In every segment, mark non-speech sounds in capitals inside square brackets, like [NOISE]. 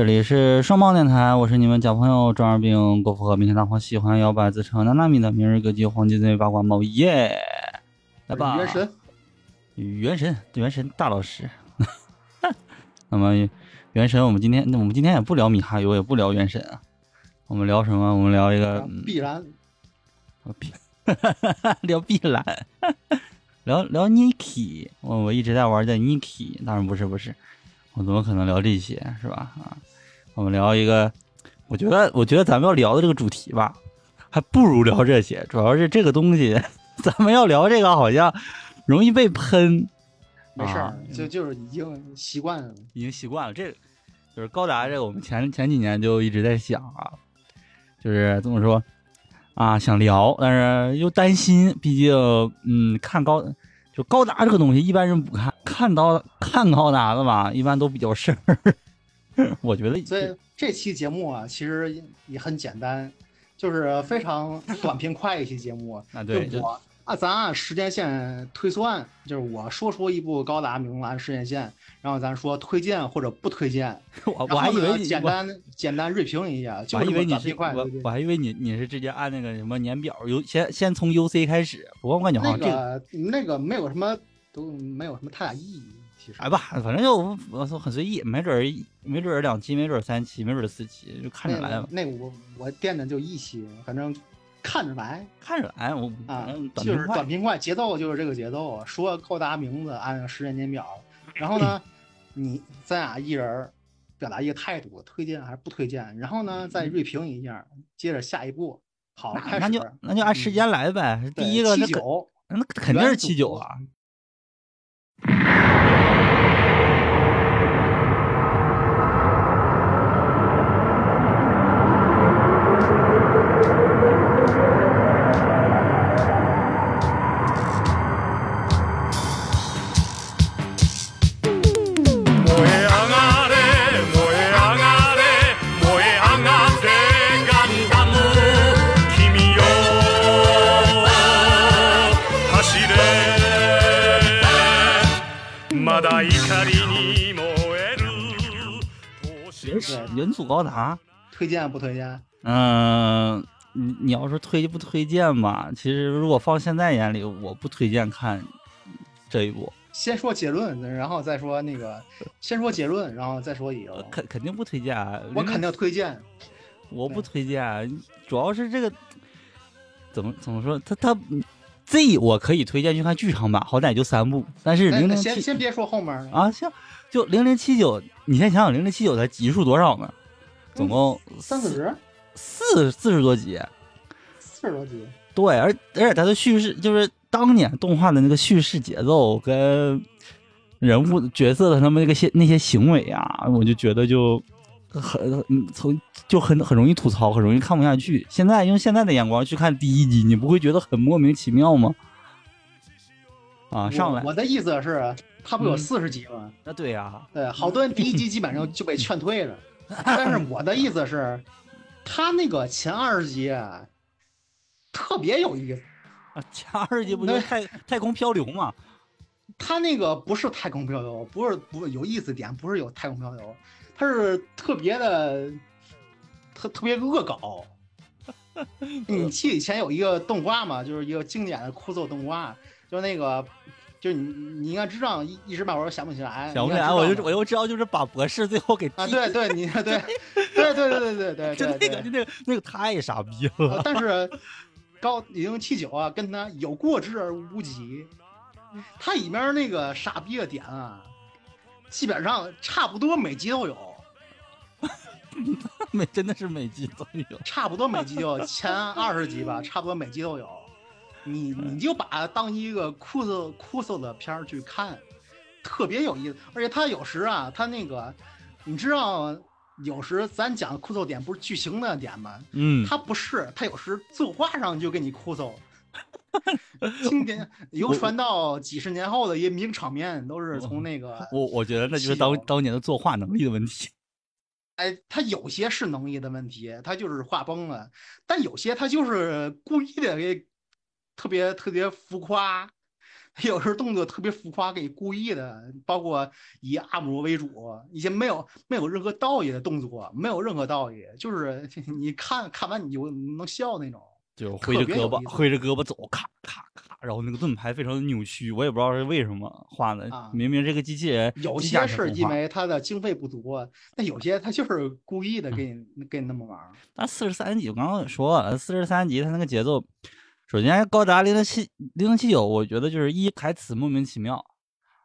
这里是双胞电台，我是你们假朋友张二病郭富和，明天大黄喜欢摇摆自称娜娜米的明日歌姬黄金贼八卦猫耶，来吧，元神，元神，元神大老师。[LAUGHS] 那么元神，我们今天，那我们今天也不聊米哈游，也不聊元神啊，我们聊什么？我们聊一个必然，必 [LAUGHS] 聊碧蓝，聊聊 Niki，我我一直在玩的 Niki，当然不是不是。我怎么可能聊这些，是吧？啊，我们聊一个，我觉得，我觉得咱们要聊的这个主题吧，还不如聊这些。主要是这个东西，[LAUGHS] 咱们要聊这个，好像容易被喷。没事儿，就就是已经习惯了，已经习惯了。这个就是高达，这个我们前前几年就一直在想啊，就是怎么说啊，想聊，但是又担心，毕竟，嗯，看高。就高达这个东西，一般人不看，看到看高达的吧，一般都比较事儿。[LAUGHS] 我觉得，所以这期节目啊，其实也很简单，就是非常短平快一期节目。[LAUGHS] 啊，对，我啊，咱按时间线推算，就是我说出一部高达名兰时间线。然后咱说推荐或者不推荐，[LAUGHS] 我我还以为简单简单锐评一下，我还以为你是我我还以为你你是直接按那个什么年表，由先先从 U C 开始。不过我感觉好像这个那个没有什么都没有什么太大意义，其实哎吧，反正就我说很随意，没准儿没准儿两期，没准儿三期，没准儿四期，就看着来吧。那我我垫的就一期，反正看着来，看着来，我啊就是短平快，节奏就是这个节奏，说扣大家名字按时间点表，[LAUGHS] 然后呢。你咱俩一人表达一个态度，推荐还是不推荐？然后呢，再锐评一下，接着下一步。好，开始。那就那就按时间来呗。第一个七九，那肯定是七九啊。[LAUGHS] 元祖高达推荐不推荐？嗯，你你要说推不推荐吧，其实如果放现在眼里，我不推荐看这一部。先说结论，然后再说那个。先说结论，然后再说理由。肯肯定不推荐。我肯定推荐。我不推荐，主要是这个怎么怎么说？他他 Z 我可以推荐去看剧场版，好歹就三部。但是零零七先先别说后面啊，行。就零零七九，你先想想零零七九它集数多少呢？总共三四十，四四十多集，四十多集。对，而而且它的叙事就是当年动画的那个叙事节奏跟人物角色的他们那个些那些行为啊，我就觉得就很从就很很容易吐槽，很容易看不下去。现在用现在的眼光去看第一集，你不会觉得很莫名其妙吗？啊，上来，我的意思是。他不有四十集吗？那对呀，对，好多人第一集基本上就被劝退了。[LAUGHS] 但是我的意思是，他那个前二十集特别有意思啊。前二十集不就是太太空漂流吗？他那个不是太空漂流，不是不有意思点，不是有太空漂流，他是特别的特特别恶搞。[LAUGHS] 你记以前有一个动画嘛？就是一个经典的酷搜动画，就那个。就你，你应该知道，一一时半会儿想不起来。想不起来，我就我又知道，就是把博士最后给啊，[LAUGHS] 对对，你对，对对对对对对，就那个就那个那个太傻逼了。但是高零七九啊，跟他有过之而无不及。他里面那个傻逼的点啊，基本上差不多每集都有。[LAUGHS] 每真的是每集都有，[LAUGHS] 差不多每集有前二十集吧，差不多每集都有。你你就把它当一个酷搜酷搜的片儿去看，特别有意思。而且他有时啊，他那个，你知道，有时咱讲酷搜点不是剧情的点吗？嗯，他不是，他有时作画上就给你酷搜。[LAUGHS] 经典流传到几十年后的一些名场面，都是从那个。我我觉得那就是当当年的作画能力的问题。哎，他有些是能力的问题，他就是画崩了；但有些他就是故意的给。特别特别浮夸，他有时候动作特别浮夸，给故意的，包括以阿姆罗为主，一些没有没有任何道义的动作，没有任何道义，就是 [LAUGHS] 你看看完你就能笑那种。就挥着胳膊，挥着胳膊走，咔咔咔，然后那个盾牌非常的扭曲，我也不知道是为什么画的。明明这个机器人有些是因为它的经费不足，那有些它就是故意的给你给你那么玩。但四十三集我刚刚说了，四十三集它那个节奏，首先高达零零七零零七九，我觉得就是一台词莫名其妙，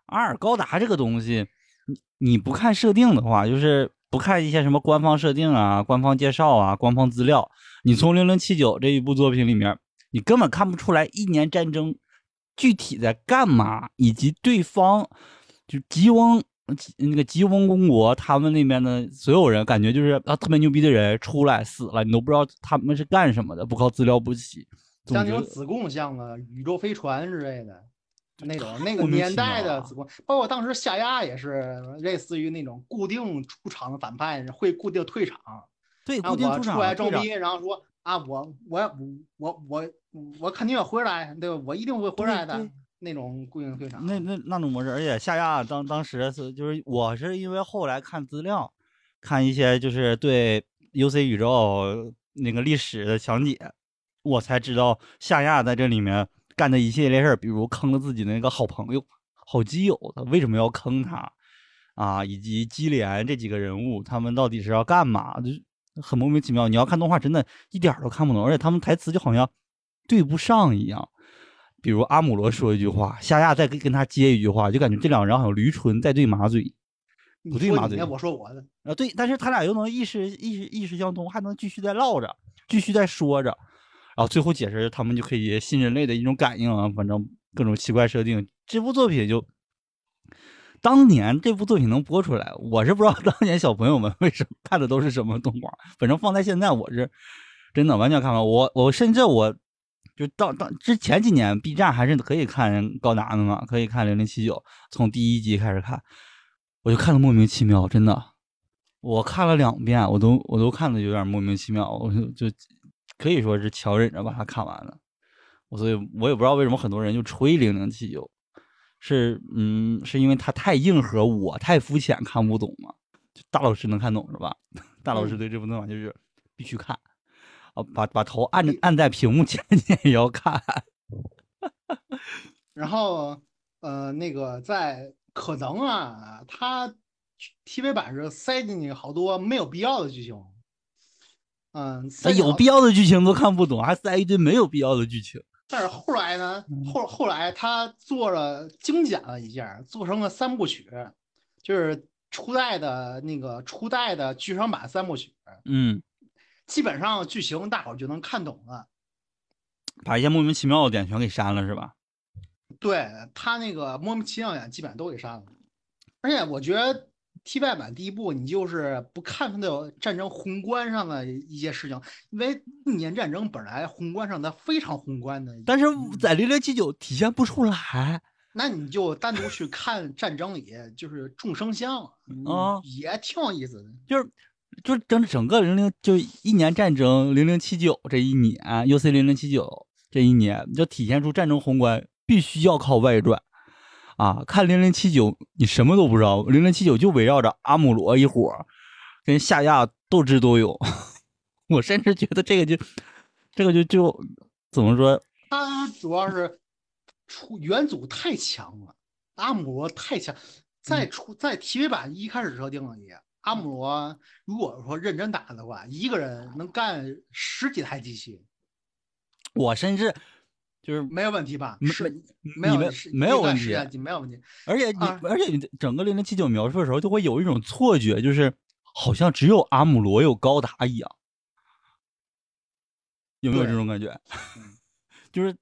二高达这个东西，你你不看设定的话，就是不看一些什么官方设定啊、官方介绍啊、官方资料。你从《零零七九》这一部作品里面，你根本看不出来一年战争具体在干嘛，以及对方就吉翁那个吉翁公国他们那边的所有人，感觉就是啊特别牛逼的人出来死了，你都不知道他们是干什么的，不靠资料不起。像那种子贡像啊，宇宙飞船之类的那种那个年代的子贡，包括当时夏亚也是类似于那种固定出场的反派，会固定退场。对，然后我出来装逼，然后说啊，我我我我我肯定要回来，对吧？我一定会回来的那种固定退场。那那那种模式，而且夏亚当当时是就是我是因为后来看资料，看一些就是对 U C 宇宙那个历史的详解，我才知道夏亚在这里面干的一系列事儿，比如坑了自己的那个好朋友、好基友，他为什么要坑他啊？以及基连这几个人物，他们到底是要干嘛？就。很莫名其妙，你要看动画，真的一点都看不懂，而且他们台词就好像对不上一样。比如阿姆罗说一句话，夏亚再跟跟他接一句话，就感觉这两个人好像驴唇在对马嘴，不对马嘴。我说我的啊，对，但是他俩又能意识意识意识相通，还能继续再唠着，继续再说着，然后最后解释他们就可以新人类的一种感应啊，反正各种奇怪设定。这部作品就。当年这部作品能播出来，我是不知道当年小朋友们为什么看的都是什么动画。反正放在现在，我是真的完全看完我我甚至我就到到之前几年，B 站还是可以看高达的嘛，可以看零零七九，从第一集开始看，我就看的莫名其妙，真的，我看了两遍，我都我都看的有点莫名其妙，我就就可以说是强忍着把它看完了。我所以我也不知道为什么很多人就吹零零七九。是，嗯，是因为它太硬核，我太肤浅，看不懂嘛。就大老师能看懂是吧？[LAUGHS] 大老师对这部动画就是必须看，哦，把把头按着按在屏幕前你也要看。[LAUGHS] 然后，呃，那个在可能啊，它 TV 版是塞进去好多没有必要的剧情。嗯，有必要的剧情都看不懂，还塞一堆没有必要的剧情。但是后来呢？后后来他做了精简了一下，做成了三部曲，就是初代的那个初代的剧场版三部曲。嗯，基本上剧情大伙就能看懂了，把一些莫名其妙的点全给删了，是吧？对他那个莫名其妙点基本上都给删了，而且我觉得。T 外版第一部，你就是不看它的战争宏观上的一些事情，因为一年战争本来宏观上它非常宏观的，但是在零零七九体现不出来。那你就单独去看战争里，就是众生相啊，也挺有意思的。就是就整整个零零就一年战争零零七九这一年，UC 零零七九这一年，就体现出战争宏观必须要靠外传。啊，看零零七九，你什么都不知道。零零七九就围绕着阿姆罗一伙跟夏亚斗智斗勇。[LAUGHS] 我甚至觉得这个就，这个就就怎么说？他主要是出元祖太强了，阿姆罗太强。再出在 TV 版一开始设定里，阿姆罗如果说认真打的话，一个人能干十几台机器。我甚至。就是没有问题吧？没没有没有问题，没有问题。而且你而且你整个零零七九描述的时候，就会有一种错觉，就是好像只有阿姆罗有高达一样，有没有这种感觉？就是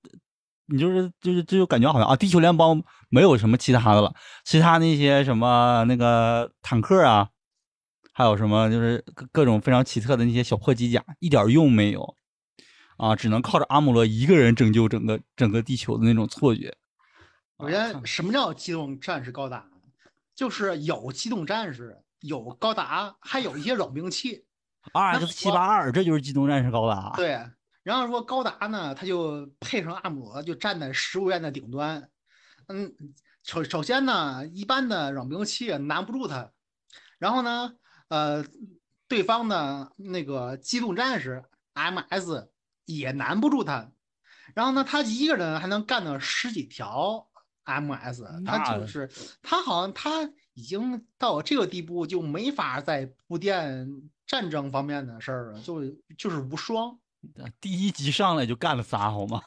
你就是就是就感觉好像啊，地球联邦没有什么其他的了，其他那些什么那个坦克啊，还有什么就是各种非常奇特的那些小破机甲，一点用没有。啊，只能靠着阿姆罗一个人拯救整个整个地球的那种错觉。首先，什么叫机动战士高达？就是有机动战士，有高达，还有一些冷兵器。[LAUGHS] RX 七八二，这就是机动战士高达。对，然后说高达呢，它就配上阿姆罗，就站在食物链的顶端。嗯，首首先呢，一般的冷兵器难不住它，然后呢，呃，对方的那个机动战士 MS 也难不住他，然后呢，他一个人还能干到十几条 MS，他就是他好像他已经到这个地步，就没法再铺垫战争方面的事儿了，就就是无双第一集上来就干了仨，好吗？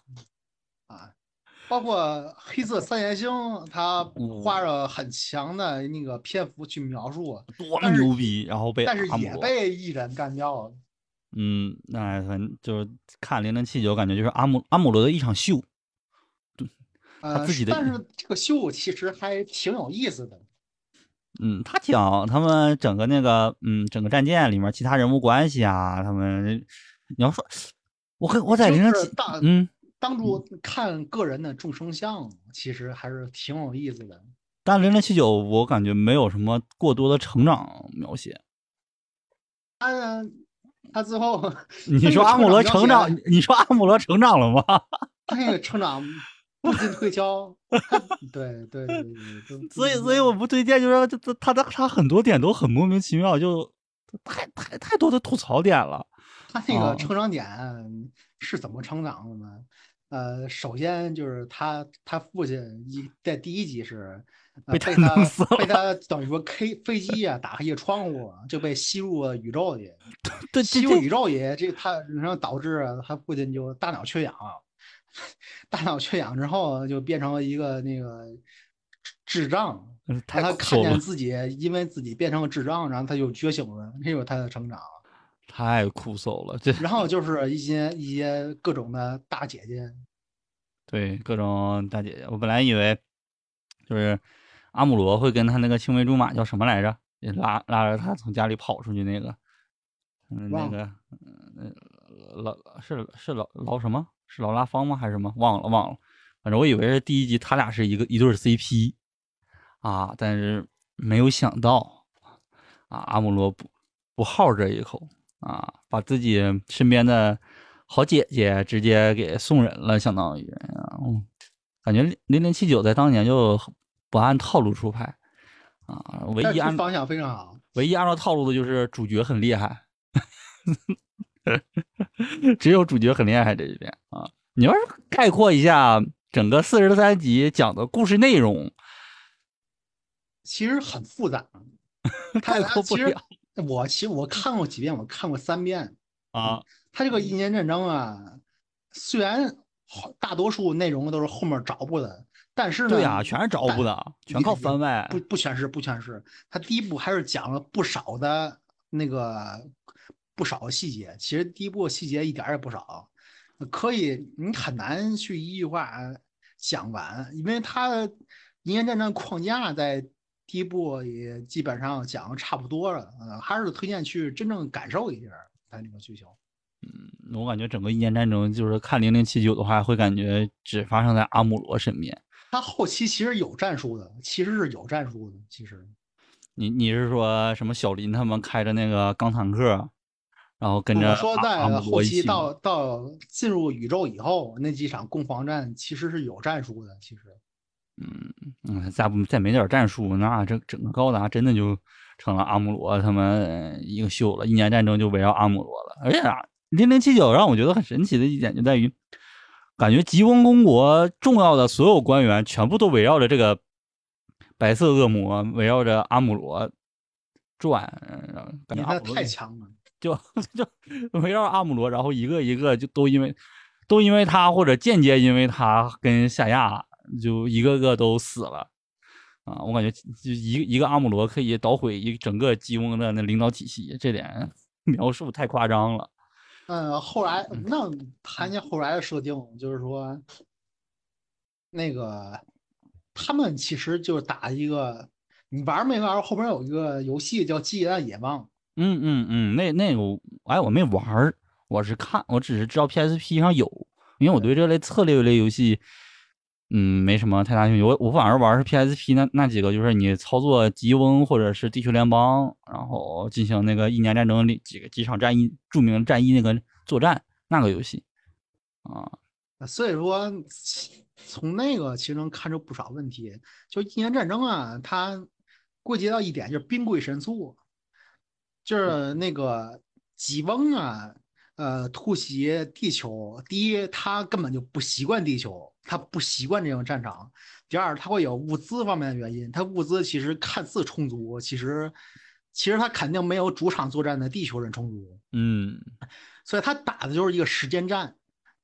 啊。包括黑色三眼星，他嗯花了很强的那个篇幅去描述，多么牛逼！然后被但是也被一人干掉了。嗯，那反正就是看零零七九，感觉就是阿姆阿姆罗的一场秀。对，[LAUGHS] 他，自己的但是这个秀其实还挺有意思的。嗯，他讲他们整个那个嗯整个战舰里面其他人物关系啊，他们你要说，我跟我在零零七嗯，当初看个人的众生相，其实还是挺有意思的。但零零七九我感觉没有什么过多的成长描写。他他最后你说阿姆罗成长，你说阿姆罗成长了吗？[LAUGHS] 他那个成长不进推销，他对对对 [LAUGHS] 所以所以我不推荐，就是他他他他很多点都很莫名其妙，就太太太多的吐槽点了。他那哦个成长点是怎么成长的呢？呃，首先就是他他父亲一在第一集是、呃、被被他被他等于说 K 飞机啊打开一个窗户就被吸入了宇宙里，[LAUGHS] 对，这吸入宇宙里，这他然后导致他父亲就大脑缺氧，大脑缺氧之后就变成了一个那个智智障，他看见，自己因为自己变成了智障，然后他就觉醒了，这就是他的成长。太酷搜了。这然后就是一些一些各种的大姐姐，对各种大姐姐，我本来以为就是阿姆罗会跟他那个青梅竹马叫什么来着，拉拉着他从家里跑出去那个，嗯，那个，嗯，老是是老老什么？是老拉芳吗？还是什么？忘了忘了。反正我以为是第一集他俩是一个一对儿 CP 啊，但是没有想到啊，阿姆罗不不好这一口啊，把自己身边的好姐姐直接给送人了，相当于啊，嗯感觉零零七九在当年就不按套路出牌啊，唯一按方向非常好。唯一按照套路的就是主角很厉害，[LAUGHS] 只有主角很厉害这一点啊。你要是概括一下整个四十三集讲的故事内容，其实很复杂，[LAUGHS] 概括不了我其实我看过几遍，我看过三遍。啊。他这个一年战争啊，虽然好大多数内容都是后面找补的，但是呢，对呀、全是找补的，全靠番外不。不全是不全是。他第一部还是讲了不少的那个不少细节，其实第一部细节一点儿也不少，可以你很难去一句话讲完，因为他一年战争框架在第一部也基本上讲的差不多了，呃，还是推荐去真正感受一下它那个剧情。嗯我感觉整个一年战争就是看零零七九的话，会感觉只发生在阿姆罗身边。他后期其实有战术的，其实是有战术的，其实。你你是说什么？小林他们开着那个钢坦克，然后跟着我说在姆后期到到进入宇宙以后，那几场攻防战其实是有战术的。其实嗯嗯，再不再没点战术，那这整个高达真的就成了阿姆罗他们呃一个秀了。一年战争就围绕阿姆罗了，而且啊，零零七九让我觉得很神奇的一点就在于，感觉吉翁公国重要的所有官员全部都围绕着这个白色恶魔，围绕着阿姆罗转，呃感觉阿姆罗太强了。就 [LAUGHS] 就围绕阿姆罗，然后一个一个就都因为都因为他或者间接因为他跟夏亚就一个个都死了啊！我感觉就一个一个阿姆罗可以捣毁一整个吉翁的那领导体系，这点 [LAUGHS] 描述太夸张了。嗯，后来那谈见后来的设定，就是说，那个他们其实就是打一个，你玩没玩？后边有一个游戏叫《基弹野望》，嗯嗯嗯，那那个我哎我没玩儿，我是看，我只是知道 PSP 上有，因为我对这类策略类游戏。嗯，嗯没什么太大兴趣。我我反而玩是 PSP 那那几个，就是你操作吉翁或者是地球联邦，然后进行那个一年战争里几个几场战役著名战役那个作战那个游戏啊。所以说，从那个其实能看出不少问题。就一年战争啊，它归结到一点就是兵贵神速，就是那个吉翁啊，呃，突袭地球。第一，他根本就不习惯地球，他不习惯这种战场；第二，他会有物资方面的原因，他物资其实看似充足，其实其实他肯定没有主场作战的地球人充足。嗯，所以他打的就是一个时间战。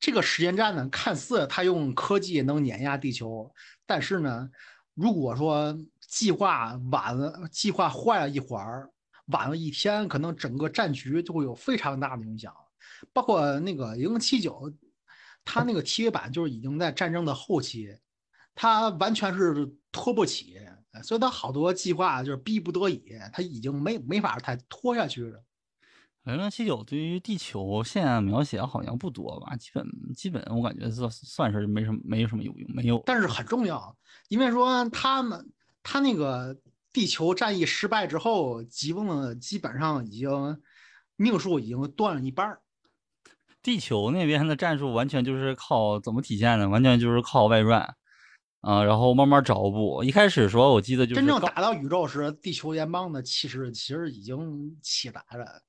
这个时间战呢，看似他用科技能碾压地球，但是呢，如果说计划晚了，计划坏了一会儿，晚了一天，可能整个战局就会有非常大的影响。包括那个零零七九，他那个 TV 版就是已经在战争的后期，他完全是拖不起，所以他好多计划就是逼不得已，他已经没没法再拖下去了。零零七九对于地球线描写好像不多吧，基本基本我感觉算算是没什么没有什么有用，没有。但是很重要，因为说他们他那个地球战役失败之后，吉翁基本上已经命数已经断了一半地球那边的战术完全就是靠怎么体现呢？完全就是靠外传啊，然后慢慢找补。一开始说我记得就是真正打到宇宙时，地球联邦的气势其实已经起来了。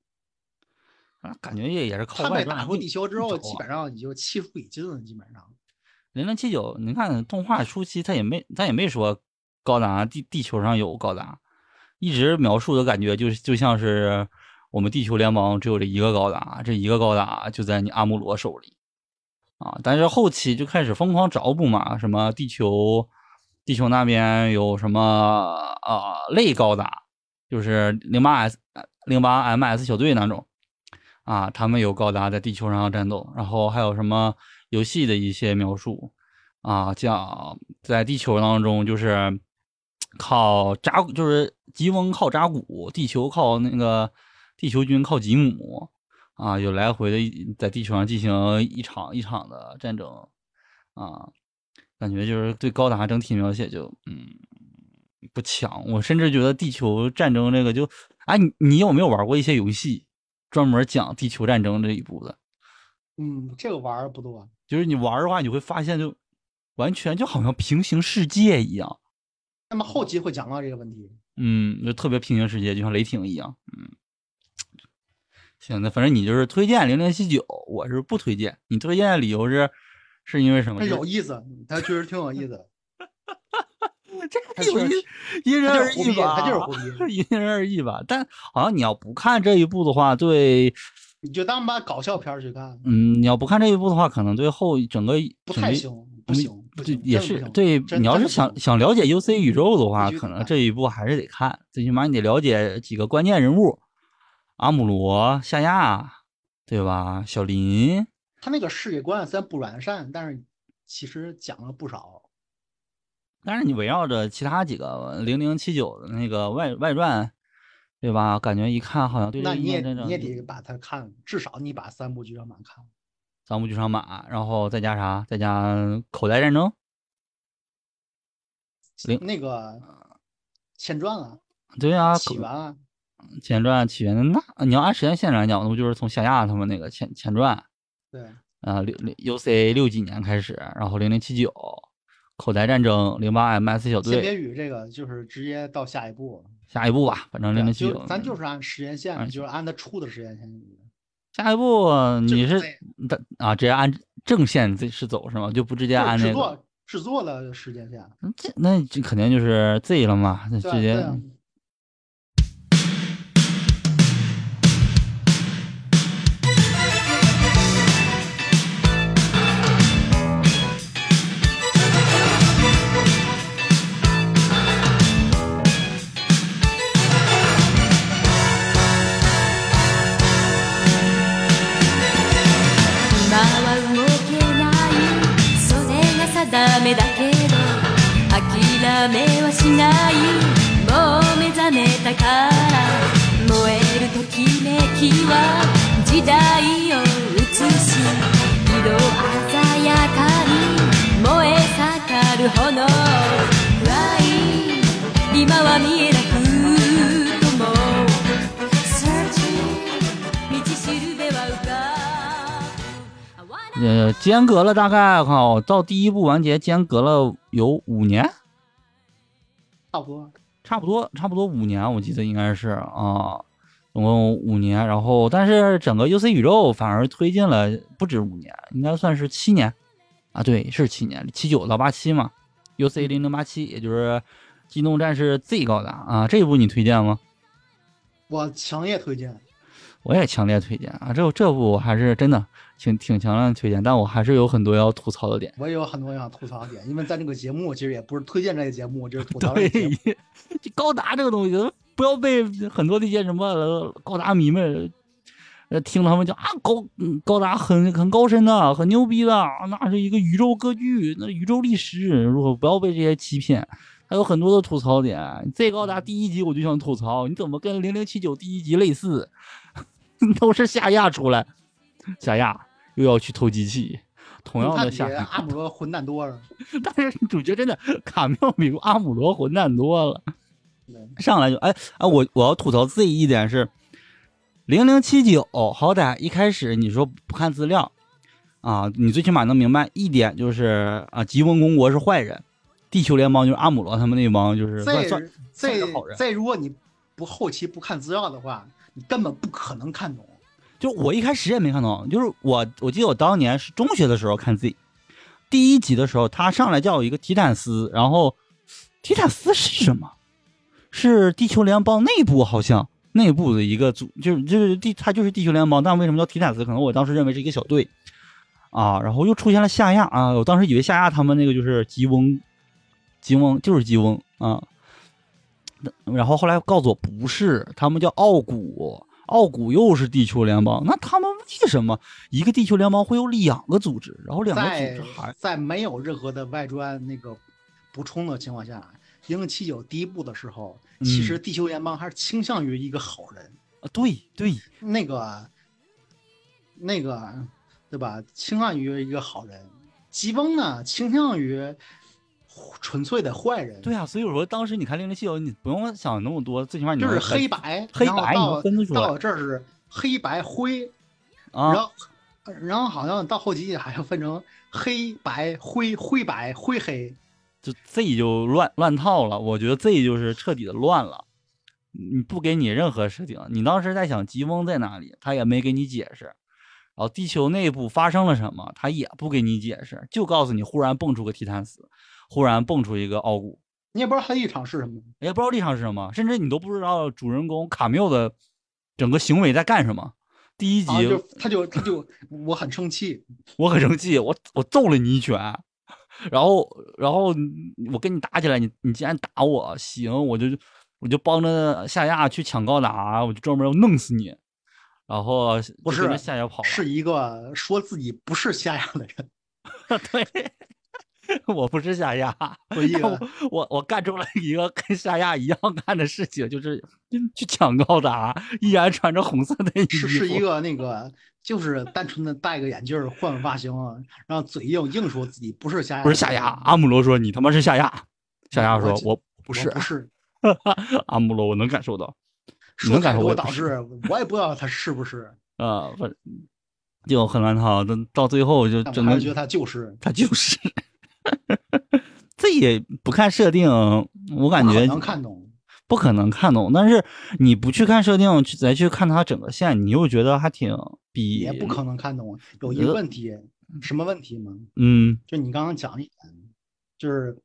感觉也也是靠外传。打回地球之后，基本上也就气数已尽了。基本上，零零七九，你看动画初期，他也没，他也没说高达地地球上有高达，一直描述的感觉就是就像是我们地球联盟只有这一个高达，这一个高达就在你阿姆罗手里啊。但是后期就开始疯狂找补嘛，什么地球地球那边有什么呃类高达，就是零八 S 零八 MS 小队那种。啊，他们有高达在地球上战斗，然后还有什么游戏的一些描述啊，讲在地球当中就是靠扎，就是吉翁靠扎古，地球靠那个地球军靠吉姆啊，有来回的在地球上进行一场一场的战争啊，感觉就是对高达整体描写就嗯不强，我甚至觉得地球战争这个就哎，你你有没有玩过一些游戏？专门讲地球战争这一部的，嗯，这个玩儿不多。就是你玩的话，你会发现就完全就好像平行世界一样。那么后期会讲到这个问题。嗯，就特别平行世界，就像雷霆一样。嗯，行，那反正你就是推荐零零七九，我是不推荐。你推荐的理由是是因为什么？它有意思，它确实挺有意思。[LAUGHS] 这个有因因人而异吧，它就是因人而异吧。但好像你要不看这一部的话，对，你就当把搞笑片去看。嗯，你要不看这一部的话，可能对后整个不太行，不行，对也是对。你要是想想了解 UC 宇宙的话，可能这一部还是得看。最起码你得了解几个关键人物，阿姆罗、夏亚，对吧？小林。他那个世界观虽然不完善，但是其实讲了不少。但是你围绕着其他几个零零七九的那个外外传，对吧？感觉一看好像对。那你也你也得把它看，至少你把三部剧场版看了。三部剧场版，然后再加啥？再加口袋战争。零那个前传啊。对啊。起源啊。前传起源，那你要按时间线来讲，那不就是从夏亚他们那个前前传？对。啊，六六 U C 六几年开始，然后零零七九。口袋战争零八 MS 小队，先别语这个就是直接到下一步，下一步吧，反正零零七九，咱就是按时间线，就是按它出的时间线。下一步你是啊，直接按正线这是走是吗？就不直接按那个制作制作的时间线？这那这肯定就是 Z 了嘛，那直接。諦めはしないもう目覚めたから燃えるときめきは時代を映し色鮮やかに燃え盛る炎暗い今は見えなくとも道しるべは浮かぶ呃，间隔了大概我看哦，到第一部完结间隔了有五年，差不多。差不多差不多五年，我记得应该是啊，总共五年。然后，但是整个 UC 宇宙反而推进了不止五年，应该算是七年啊，对，是七年，七九到八七嘛。UC 零零八七，也就是机动战士 Z 高达啊，这一部你推荐吗？我强烈推荐。我也强烈推荐啊！这这部还是真的挺挺强烈推荐，但我还是有很多要吐槽的点。我也有很多想吐槽的点，因为在这个节目其实也不是推荐这个节目，就是吐槽这个节目。对，高达这个东西，不要被很多那些什么高达迷们，呃，听他们讲啊，高高达很很高深的，很牛逼的，那是一个宇宙歌剧，那宇宙历史，如果不要被这些欺骗。还有很多的吐槽点。这高达第一集我就想吐槽，你怎么跟零零七九第一集类似？[LAUGHS] 都是夏亚出来，夏亚又要去偷机器，同样的夏亚。阿姆罗混蛋多了，[LAUGHS] 但是主角真的卡妙比阿姆罗混蛋多了。上来就哎哎，我我要吐槽 Z 一点是，零零七九好歹一开始你说不看资料啊，你最起码能明白一点就是啊，吉翁公国是坏人，地球联邦就是阿姆罗他们那帮就是算算算好人。再如果你不后期不看资料的话。你根本不可能看懂，就我一开始也没看懂。就是我，我记得我当年是中学的时候看 Z，第一集的时候，他上来叫我一个提坦斯，然后提坦斯是什么？是地球联邦内部好像内部的一个组，就是就是地，他就是地球联邦，但为什么叫提坦斯？可能我当时认为是一个小队啊。然后又出现了夏亚啊，我当时以为夏亚他们那个就是吉翁，吉翁就是吉翁啊。然后后来告诉我不是，他们叫奥古，奥古又是地球联邦。那他们为什么一个地球联邦会有两个组织？然后两个组织还在没有任何的外传那个补充的情况下，零零七九第一部的时候，其实地球联邦还是倾向于一个好人啊，对对，那个那个对吧？倾向于一个好人，吉翁呢倾向于。纯粹的坏人，对啊，所以我说当时你看《零零七九》，你不用想那么多，最起码你就是黑白，黑白你分得出来。到这是黑白灰，啊，然后然后好像到后期还要分成黑白灰灰白灰黑，就 Z 就乱乱套了。我觉得 Z 就是彻底的乱了，你不给你任何设定，你当时在想吉翁在哪里，他也没给你解释。然后地球内部发生了什么，他也不给你解释，就告诉你忽然蹦出个提坦斯。忽然蹦出一个傲骨，你也不知道他立场是什么，也不知道立场是什么，甚至你都不知道主人公卡缪的整个行为在干什么。第一集他就他就 [LAUGHS] 我很生气，我很生气，我我揍了你一拳，然后然后我跟你打起来，你你竟然打我，行，我就我就帮着夏亚去抢高达，我就专门要弄死你。然后不是夏亚跑，是一个说自己不是夏亚的人，[LAUGHS] 对。我不是夏亚，我我我干出了一个跟夏亚一样干的事情，就是去抢高达，依然穿着红色的衣服。是是一个那个，就是单纯的戴个眼镜换个发型，然后嘴硬硬说自己不是夏亚，不是夏亚。阿姆罗说你他妈是夏亚，夏亚说我不是不是。阿姆罗我能感受到，能感受到导致我也不知道他是不是 [LAUGHS] 啊，就很乱套，到到最后就真的觉得他就是他就是。[LAUGHS] 这也不看设定，我感觉能看懂，不可能看懂。但是你不去看设定，去再去看它整个线，你又觉得还挺比也不可能看懂。有一个问题，什么问题吗？嗯，就你刚刚讲一点，就是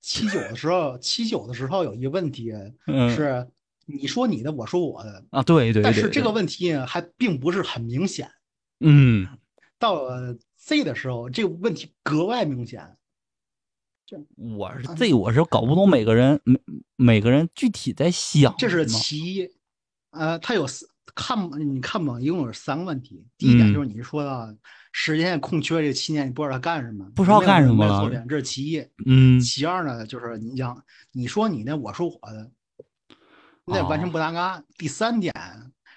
七九的时候，七九的时候有一个问题是，你说你的，我说我的啊，对对。但是这个问题还并不是很明显。嗯，到了 Z 的时候，这个问题格外明显。我是这，我是搞不懂每个人每每个人具体在想。这是其一，呃，他有看你看吧，一共有三个问题。第一点就是你说的时间空缺这七年，你不知道他干什么，不知道干什么了。这是其一。嗯。其二呢，就是你讲，你说你的，我说我的，那完全不搭嘎。第三点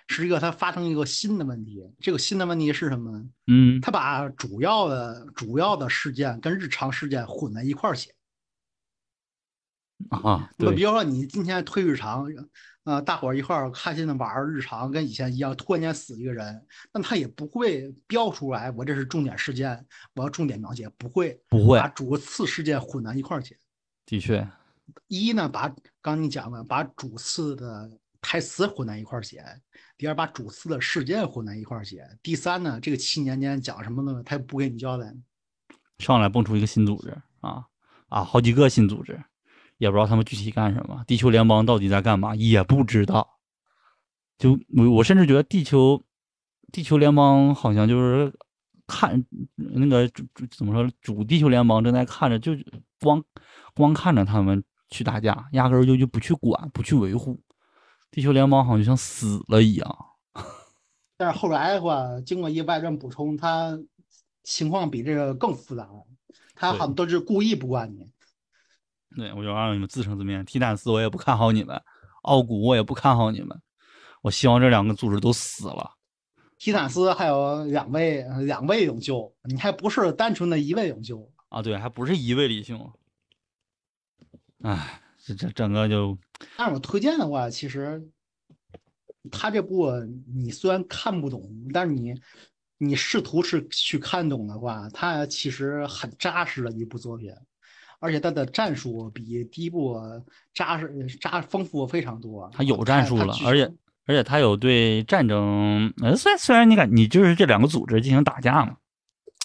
是一个它发生一个新的问题，这个新的问题是什么？嗯，它把主要的主要的事件跟日常事件混在一块儿写。啊，那对比如说你今天推日常，呃，大伙儿一块儿开心的玩儿日常，跟以前一样，突然间死一个人，那他也不会标出来，我这是重点事件，我要重点描写，不会，不会把主次事件混在一块儿写。的确，一呢，把刚你讲的，把主次的台词混在一块儿写；第二，把主次的事件混在一块儿写；第三呢，这个七年间讲什么呢？他也不给你交代。上来蹦出一个新组织啊啊，好几个新组织，也不知道他们具体干什么。地球联邦到底在干嘛，也不知道。就我我甚至觉得地球地球联邦好像就是看那个怎么说，主地球联邦正在看着，就光光看着他们去打架，压根儿就就不去管，不去维护。地球联邦好像就像死了一样。[LAUGHS] 但是后来的话，经过一外传补充，他情况比这个更复杂了。他好像都是故意不管你。对，我就让你们自生自灭。提坦斯我也不看好你们，奥古我也不看好你们。我希望这两个组织都死了。提坦斯还有两位两位永救，你还不是单纯的一位永救。啊，对，还不是一位李兄。唉，这这整个就但是我推荐的话，其实他这部你虽然看不懂，但是你你试图是去看懂的话，它其实很扎实的一部作品，而且它的战术比第一部扎实扎丰富非常多。他有战术了而且而且他有对战争，呃，虽然虽然你感你就是这两个组织进行打架嘛，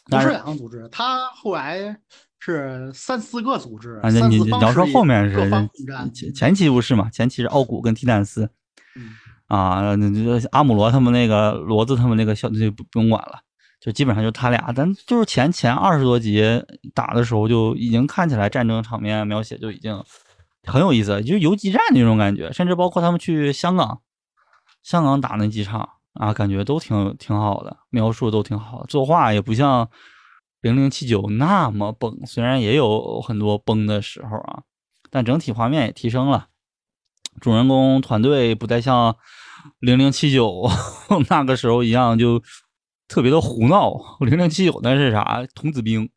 不是两个组织，他后来是三四个组织，啊，你你要说后面是。前前期不是嘛？前期是奥古跟提坦斯嗯啊，那这阿姆罗他们那个骡子他们那个小就不不用管了，就基本上就他俩。但就是前前二十多集打的时候，就已经看起来战争场面描写就已经很有意思，就是游击战那种感觉，甚至包括他们去香港，香港打那几场啊，感觉都挺挺好的，描述都挺好的，作画也不像零零七九那么崩，虽然也有很多崩的时候啊，但整体画面也提升了。主人公团队不再像零零七九 [LAUGHS] 那个时候一样就特别的胡闹。零零七九那是啥童子兵，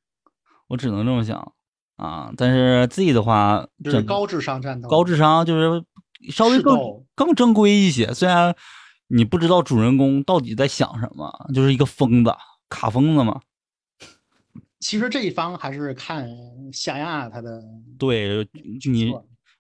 我只能这么想啊。但是 Z 的话，就是高智商战斗，高智商就是稍微更更正规一些。虽然你不知道主人公到底在想什么，就是一个疯子，卡疯子嘛。其实这一方还是看夏亚他的对角你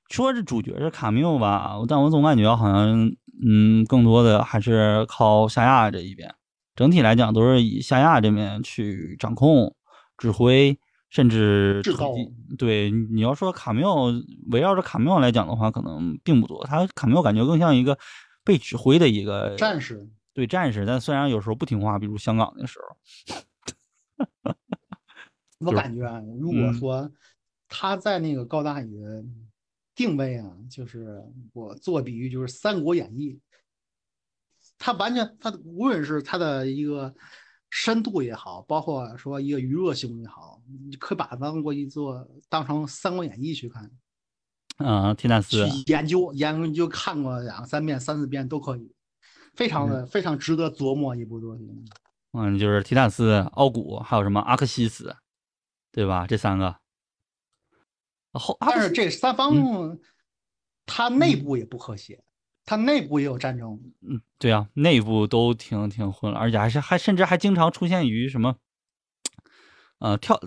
说是主角是卡缪吧，但我总感觉好像，嗯，更多的还是靠夏亚这一边。整体来讲，都是以夏亚这边去掌控、指挥，甚至制造对，你要说卡缪围绕着卡缪来讲的话，可能并不多。他卡缪感觉更像一个被指挥的一个战士。对战士，但虽然有时候不听话，比如香港的时候，就 [LAUGHS] 是我感觉啊，如嗯。果说他在那个高大宇的定位啊，就是我做比喻，就是《三国演义》，他完全他的无论是他的一个深度也好，包括说一个娱乐性也好，你可以把它当过一座当成《三国演义》去看，嗯，提坦去斯，研究研究看过两三遍、三四遍都可以，非常的非常值得琢磨一部作品。嗯，就是提坦斯、奥古，还有什么阿克西斯，对吧？这三个。后，阿克西但是这三方，它内部也不和谐，它内部也有战争。嗯，对啊，内部都挺挺混乱，而且还是还甚至还经常出现于什么，呃，跳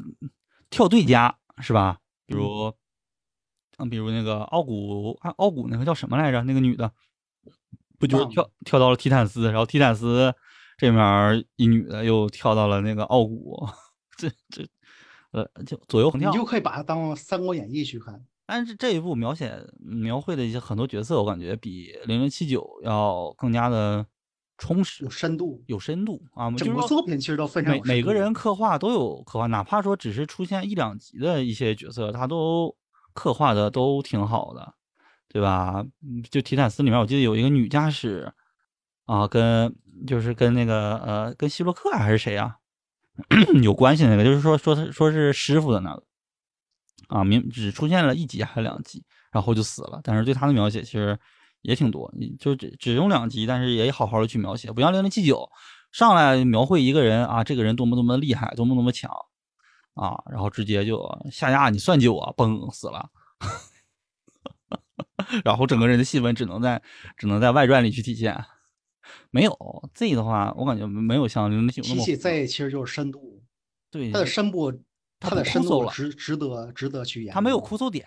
跳对家是吧？比如，嗯，比如那个奥古，啊，奥古那个叫什么来着？那个女的，不就是跳跳到了提坦斯，然后提坦斯这面一女的又跳到了那个奥古，[LAUGHS] 这这，呃，就左右横跳。你就可以把它当《三国演义》去看。但是这一部描写描绘的一些很多角色，我感觉比零零七九要更加的充实有，深度，有深度啊。就整个是说作品其实都非常每每个人刻画都有刻画，哪怕说只是出现一两集的一些角色，他都刻画的都挺好的，对吧？嗯就提坦斯里面，我记得有一个女驾驶啊，跟就是跟那个呃，跟希洛克还是谁啊 [CLEARS THROAT] 有关系的那个，就是说说他说是师傅的那个啊，明只出现了一集还是两集，然后就死了。但是对他的描写其实也挺多，就只只用两集，但是也好好的去描写，不像零零七九上来描绘一个人啊，这个人多么多么厉害，多么多么强啊，然后直接就夏亚你算计我，嘣死了。[LAUGHS] 然后整个人的戏份只能在只能在外传里去体现。没有 Z 的话，我感觉没有像零零七九那么提起 Z 其实就是深度，对它的深度，它的深度值值得值得去研究。它没有哭诉点，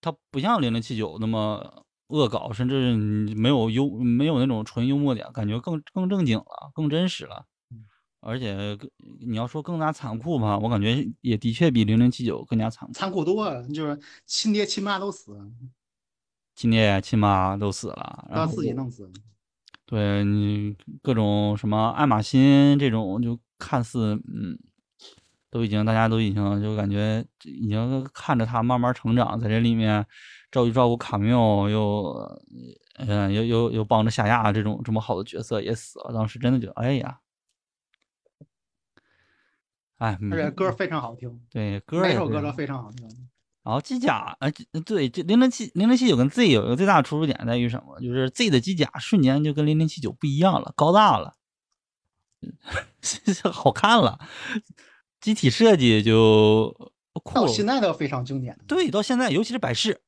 它不像零零七九那么恶搞，甚至没有幽没有那种纯幽默点，感觉更更正经了，更真实了。而且更你要说更加残酷吧，我感觉也的确比零零七九更加残酷。残酷多了，就是亲爹亲妈都死了，亲爹亲妈都死了，然后自己弄死。对你各种什么爱马仕这种，就看似嗯，都已经大家都已经就感觉已经看着他慢慢成长，在这里面照顾照顾卡缪，又嗯又又又帮着夏亚这种这么好的角色也死了，当时真的觉得哎呀，哎，而且嗯歌非常好听，对歌每首歌都非常好听。然后机甲，呃，对，这零零七零零七九跟 Z 有一个最大的出入点在于什么？就是 Z 的机甲瞬间就跟零零七九不一样了，高大了，好看了，机体设计就酷了。到现在都非常经典。对，到现在，尤其是百事，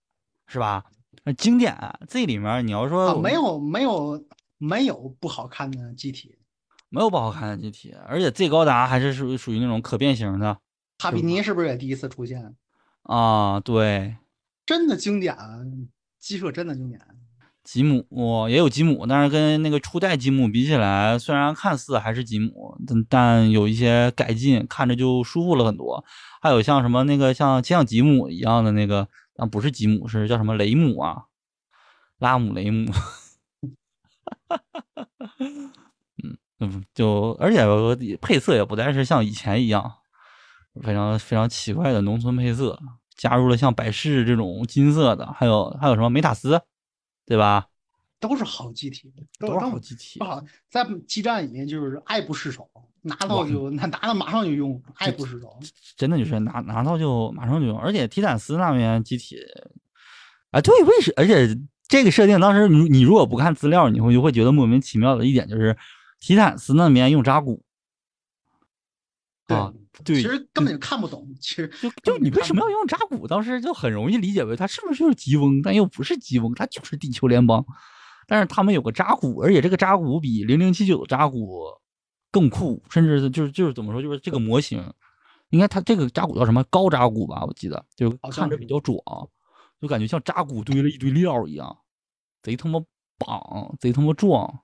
是吧？呃经典这里面，你要说、啊，没有没有没有不好看的机体，没有不好看的机体，而且 Z 高达还是属于属于那种可变形的哈比尼是不是也第一次出现？啊，对，真的经典，鸡舍真的经典。吉姆也有吉姆，但是跟那个初代吉姆比起来，虽然看似还是吉姆，但但有一些改进，看着就舒服了很多。还有像什么那个像像吉姆一样的那个，但不是吉姆，是叫什么雷姆啊，拉姆雷姆。嗯嗯，就而且配色也不再是像以前一样，非常非常奇怪的农村配色，加入了像百事这种金色的，还有还有什么梅塔斯。对吧？都是好机体，都都是好机体不。好，在基站里面就是爱不释手，拿到就拿拿到马上就用，[LAUGHS] 爱不释手。真的就是拿拿到就马上就用，而且提坦斯那边机体，啊，对，为什？而且这个设定当时你你如果不看资料，你会就会觉得莫名其妙的一点就是提坦斯那边用扎古啊，对，其实根本就看不懂。其实就就你为什么要用扎古？当时就很容易理解为他是不是就是吉翁，但又不是吉翁，他就是地球联邦。但是他们有个扎古，而且这个扎古比零零七九的扎古更酷，甚至就是就是怎么说，就是这个模型，应该他这个扎古叫什么高扎古吧？我记得就看着比较壮，就感觉像扎古堆了一堆料一样，贼他妈棒，贼他妈壮，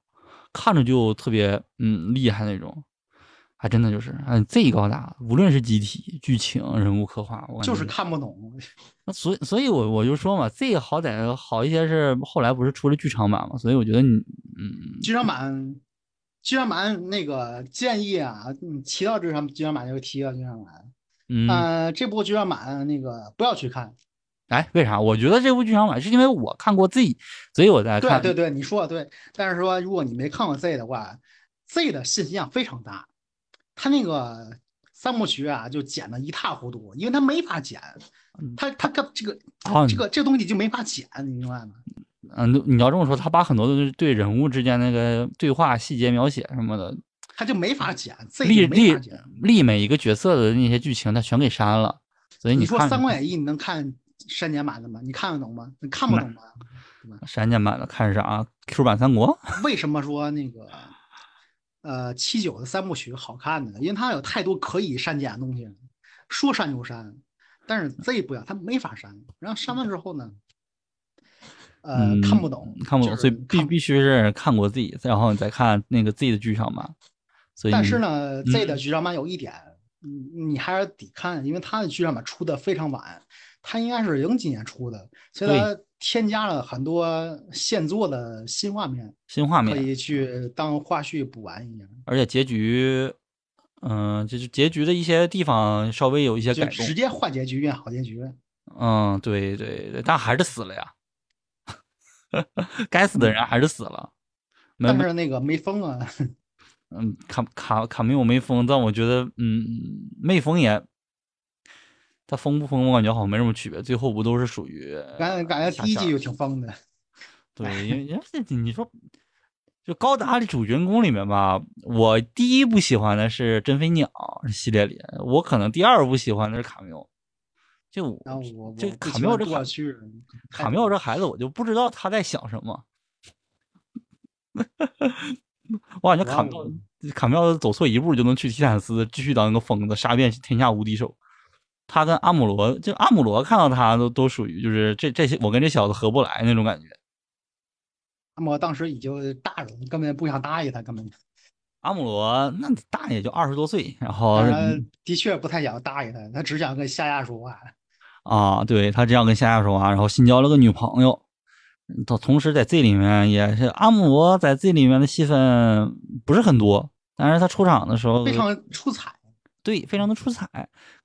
看着就特别嗯厉害那种。还真的就是，嗯，，Z 高大，无论是机体、剧情、人物刻画，我就是看不懂。那所以，所以我我就说嘛，这个好歹好一些是后来不是出了剧场版嘛，所以我觉得你，嗯，剧场版，剧场版那个建议啊，你提到剧场剧场版就提到剧场版。嗯，呃，这部剧场版那个不要去看。哎，为啥？我觉得这部剧场版是因为我看过 Z，所以我在看。对对对，你说的对。但是说，如果你没看过 Z 的话，Z 的信息量非常大。他那个三部曲啊，就剪的一塌糊涂，因为他没法剪，他他个这个啊这个这个东西就没法剪，你明白吗？嗯，你要这么说，他把很多的对人物之间那个对话细节描写什么的，他就没法剪立就没法剪。立每一个角色的那些剧情，他全给删了。所以你说《三国演义》，你能看删减版的吗？你看得懂吗？你看不懂吗？删减版的看啥？Q 版三国？为什么说那个呃七九的三部曲好看的？因为它有太多可以删减的东西，说删就删。但是 Z 不一样，它没法删。然后删完之后呢，呃，嗯看不懂，看不懂，所以必必须是看过 Z，然后你再看那个 Z 的剧场版。所以但是呢，Z 的嗯剧场版有一点，你你还是得看，因为它的剧场版出的非常晚，它应该是零几年出的，所以对它添加了很多现做的新画面，新画面可，以去当花絮补完一样。而且结局，嗯、就是结局的一些地方稍微有一些改动直。接换结局变好结局。嗯，对对对，但还是死了呀，[LAUGHS] 该死的人还是死了。但是那个没封啊，嗯，卡卡卡缪没封，但我觉得，嗯，没封也，他疯不疯，我感觉好像没什么区别。最后不都是属于感感觉第一季就挺疯的。对，因为因为这你说，就高达的主人公里面吧，我第一部喜欢的是真飞鸟系列里，我可能第二部喜欢的是卡缪，就我这卡缪这孩多去卡缪这孩子，我就不知道他在想什么。[LAUGHS] 我感觉卡缪卡缪走错一步就能去提坦斯，继续当一个疯子，杀遍天下无敌手。他跟阿姆罗，就阿姆罗看到他都都属于就是这这些，我跟这小子合不来那种感觉。阿姆罗当时已经大人，根本不想搭理他，根本。阿姆罗那大也就二十多岁，然后当然的确不太想搭理他，他只想跟夏亚说话。啊，对他只想跟夏亚说话，然后新交了个女朋友。他同时在这里面也是阿姆罗在这里面的戏份不是很多，但是他出场的时候非常出彩。对，非常的出彩，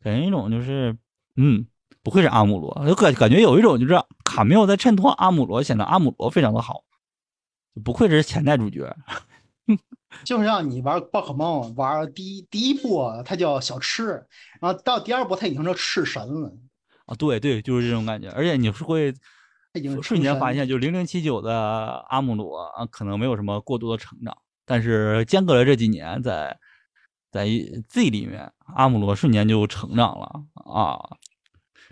给人一种就是，嗯，不愧是阿姆罗，就感感觉有一种就是卡缪在衬托阿姆罗，显得阿姆罗非常的好，不愧是潜在主角。[LAUGHS] 就像你玩宝可梦，玩第一第一部他叫小吃，然后到第二部他已经是赤神了。啊，对对，就是这种感觉，而且你是会瞬间发现，就零零七九的阿姆罗啊，可能没有什么过多的成长，但是间隔了这几年，在在 Z 里面，阿姆罗瞬间就成长了啊，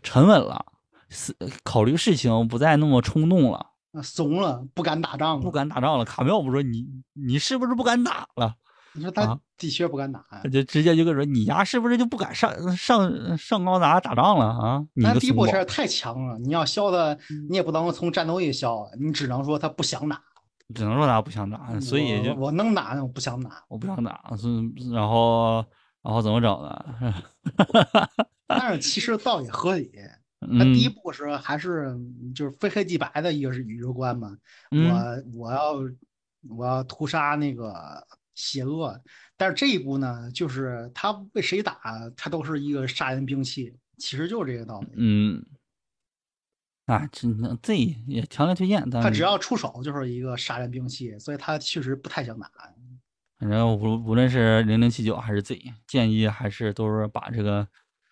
沉稳了，思考虑事情不再那么冲动了，啊怂了，不敢打仗了，不敢打仗了。卡缪不说你你是不是不敢打了？你说他的确不敢打，他就直接就跟说你丫是不是就不敢上上上高达打仗了啊？你但个怂宝第一波实在太强了，你要削他，嗯你也不能从战斗力削，你只能说他不想打。只能说他不想打，所以就我我能打，我不想打。我不想打，是然后然后怎么整呢？[LAUGHS] 但是其实倒也合理。他嗯第一步是还是就是非黑即白的一个是宇宙观嘛，嗯我我要我要屠杀那个邪恶，但是这一步呢，就是他为谁打，他都是一个杀人兵器，其实就是这个道理。嗯，啊，真的这也强烈推荐，但他只要出手就是一个杀人兵器，所以他确实不太想打。反正无无论是零零七九还是 Z，建议还是都是把这个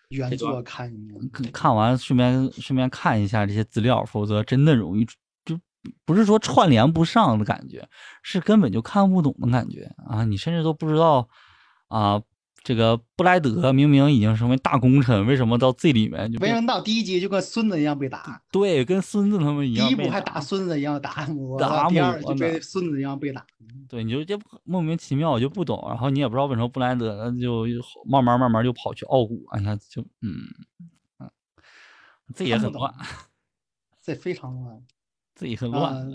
原作看一遍，看看完，顺便顺便看一下这些资料，否则真的容易就不是说串联不上的感觉，是根本就看不懂的感觉啊！你甚至都不知道啊，这个布莱德明明已经成为大功臣，为什么到最里面就没人到第一集就跟孙子一样被打？对跟孙子他们一样第一部还打孙子一样打我，打第二我就被孙子一样被打。对，你就这莫名其妙，我就不懂，然后你也不知道为什么布莱德就慢慢慢慢就跑去奥古，哎呀，就嗯嗯，这也很乱，这非常乱。这也很乱。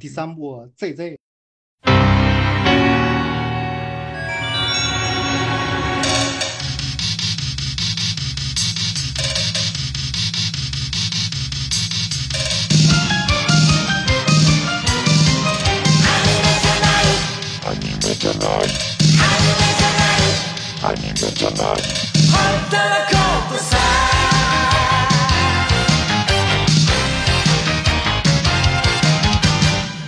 第三部 ZZ 働こうとさ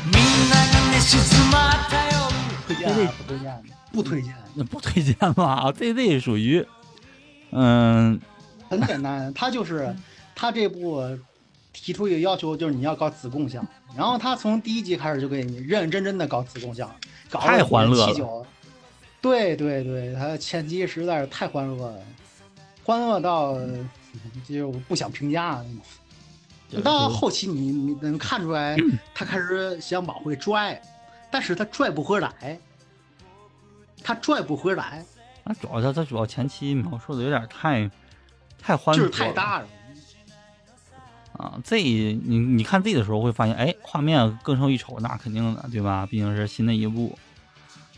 みんなが寝静まった夜推荐啊不推荐？不推荐。那不推荐吧？ZZ 属于，嗯很简单，他就是他这部提出一个要求，就是你要搞子共享，然后他从第一集开始就给你认认真真的搞子共享， 搞太欢乐了，对对对，他前期实在是太欢乐了，欢乐到就不想评价到后期你你能看出来，他开始想往回拽，但是他拽不回来，他拽不回来，他，主要他他主要前期描述的有点太太欢就是乐太大了。啊。Z 你你看 Z 的时候会发现，哎，画面更胜一筹，那肯定的，对吧？毕竟是新的一部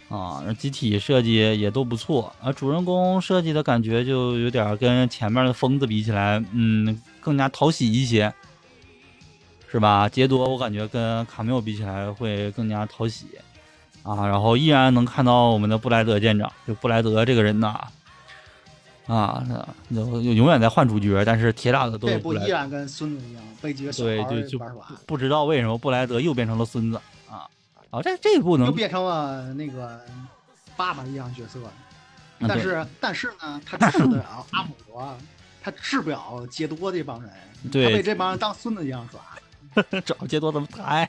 啊，机体设计也都不错，啊主人公设计的感觉就有点跟前面的疯子比起来，嗯，更加讨喜一些。是吧？杰多我感觉跟卡缪比起来会更加讨喜啊，然后依然能看到我们的布莱德舰长，就布莱德这个人呐，啊，有永远在换主角，但是铁打的都这是布莱德，部依然跟孙子一样被几个小孩对，就不知道为什么布莱德又变成了孙子啊啊，这这一部能又变成了那个爸爸一样角色。啊但对是但是呢，他治得了阿姆罗，他治不了杰多这帮人，对他被这帮人当孙子一样耍，[LAUGHS] 找杰多怎么太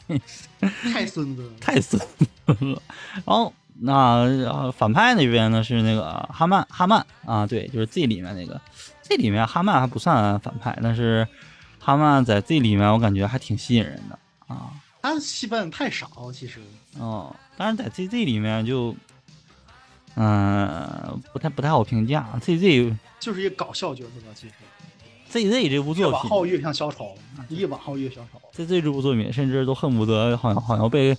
太孙子了。太孙子了。然后那、呃反派那边呢是那个哈曼哈曼啊，对，就是 Z 里面那个，这里面哈曼还不算反派，但是哈曼在这里面我感觉还挺吸引人的啊。他戏份太少，其实哦，但是在 ZZ 里面就，嗯、不太不太好评价。ZZ 就是一个搞笑角色吧。其实 ZZ 这部作品越往后越像小丑，越往后越小丑。，ZZ 这部作品甚至都恨不得好像好像被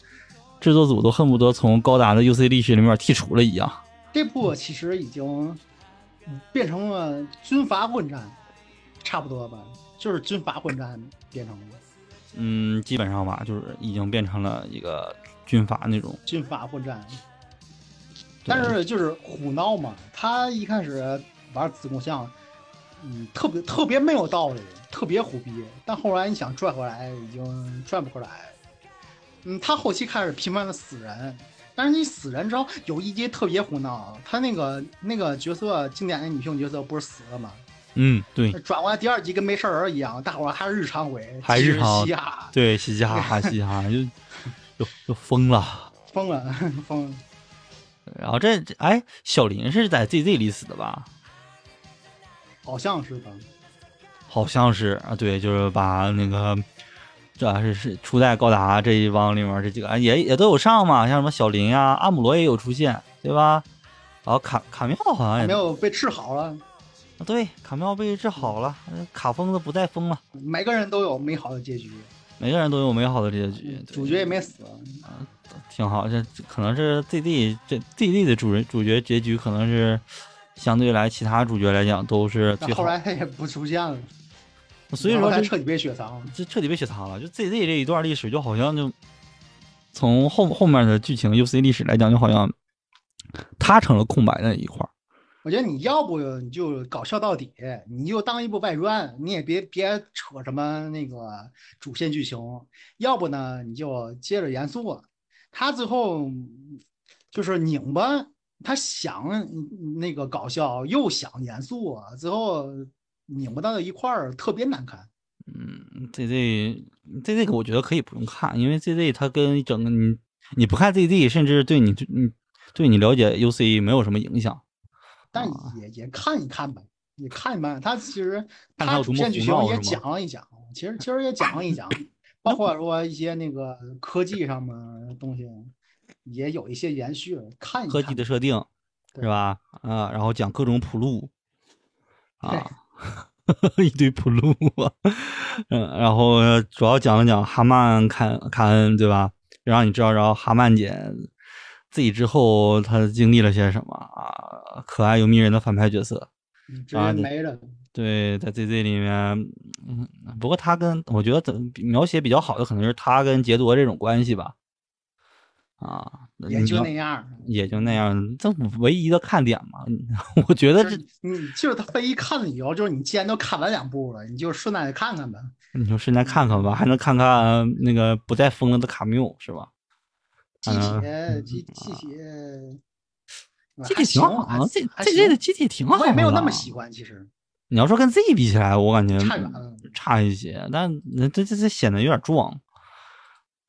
制作组都恨不得从高达的 UC 历史里面剔除了一样。这部其实已经变成了军阀混战，差不多吧，就是军阀混战变成了嗯，基本上吧，就是已经变成了一个军阀那种。军阀混战。但是就是胡闹嘛，他一开始玩子宫像，嗯，特别特别没有道理，特别虎逼。但后来你想拽回来，已经拽不回来。嗯，他后期开始频繁的死人，但是你死人之后有一集特别胡闹，他那个那个角色经典的女性角色不是死了吗？嗯，对转过来第二集跟没事人一样，大伙儿还是日常回，还日常嘻哈，对，嘻嘻哈哈，嘻嘻哈哈，就 [LAUGHS] 就就疯了。疯了 [LAUGHS] 疯了。然后这这哎，小林是在 ZZ 里死的吧？好像是吧？好像是啊，对，就是把那个主要是是初代高达这一帮里面这几个啊也也都有上嘛，像什么小林啊、阿姆罗也有出现，对吧？然后卡卡妙好像也没有被治好了，对，卡妙被治好了，呃卡疯子不再疯了，每个人都有美好的结局，每个人都有美好的结局，主角也没死啊。挺好。这这可能是 ZD 这 ZD 的主人主角结局可能是相对来其他主角来讲都是最好后，来他也不出现了，所以说彻底被雪藏了。这彻底被雪藏了。就 ZZ 这一段历史，就好像就从后后面的剧情 UC 历史来讲，就好像他成了空白的一块儿。我觉得你要不你就搞笑到底，你就当一部外传，你也别别扯什么那个主线剧情；要不呢，你就接着严肃。他最后就是拧巴，他想那个搞笑又想严肃，最后拧巴到一块儿，特别难看。嗯，ZZ ZZ 个我觉得可以不用看，因为 ZZ 它跟整个你你不看 ZZ，甚至对你你对你了解 UC 没有什么影响。但啊也也看一看吧，也看一看。他其实 [LAUGHS] 他主线剧情也讲了一讲，[LAUGHS] 其实其实也讲了一讲，[LAUGHS] 包括说一些那个科技上面的东西也有一些延续，看一看。科技的设定对是吧？啊，然后讲各种铺路啊，[LAUGHS] 一堆铺路啊，嗯，然后主要讲了讲哈曼凯凯恩对吧？让你知道，然后哈曼姐自己之后她经历了些什么啊？可爱又迷人的反派角色，嗯直接没了。对，在 ZZ 里面，嗯，不过他跟我觉得怎描写比较好的可能是他跟杰多这种关系吧，啊，也就那样，也就那样，这唯一的看点嘛。[LAUGHS] 我觉得这你就是他非一看了以后，就是你既然都看完两部了，你就顺带看看呗。你就顺带看看吧，还能看看那个不再疯了的卡缪是吧？机嗯铁机机体，机体挺好，这这这的行机体挺好的。我也没有那么喜欢，其实你要说跟 Z 比起来，我感觉差远了。差一些，但这这这显得有点壮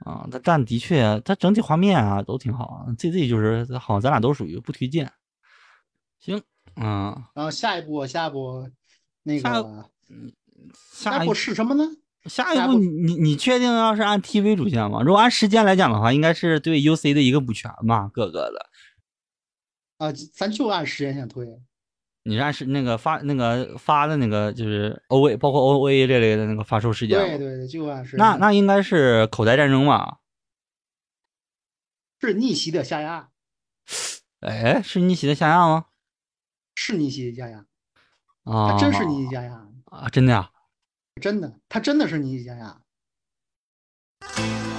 啊。但但的确，它整体画面啊都挺好。Z Z 就是好像咱俩都属于不推荐。行，嗯，然后下一步，下一步，那个下一下一步是什么呢？下一步你你你确定要是按 TV 主线吗？如果按时间来讲的话，应该是对 UC 的一个补全吧，各个的。啊，咱就按时间线推。你是按是那个发那个发的那个就是 O A 包括 O A 这类的那个发售时间，对对对，就按时。那那应该是口袋战争吧？是逆袭的夏亚，哎，是逆袭的下亚吗？是逆袭的夏亚，啊，他真是逆袭夏亚，啊，真的呀？真的，他真的是逆袭夏亚。「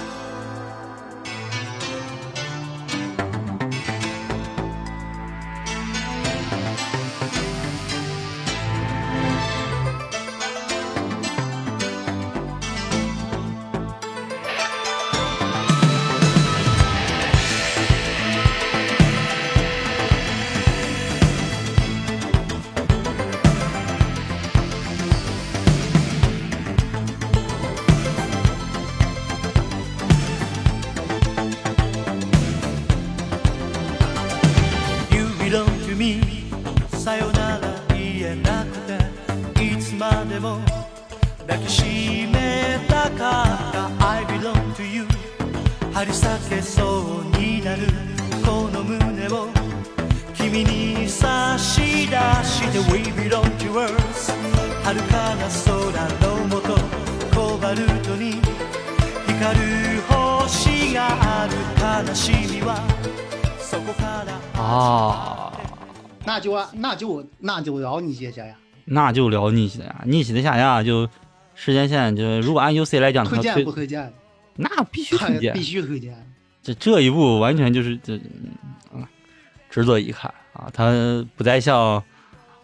啊，那就啊那就那就聊你姐姐呀，那就聊逆袭的呀，逆袭的下呀就时间线就如果按 UC 来讲，推荐不推荐？那必须推荐必，须推荐。这这一部完全就是这嗯，值得一看啊！它不再像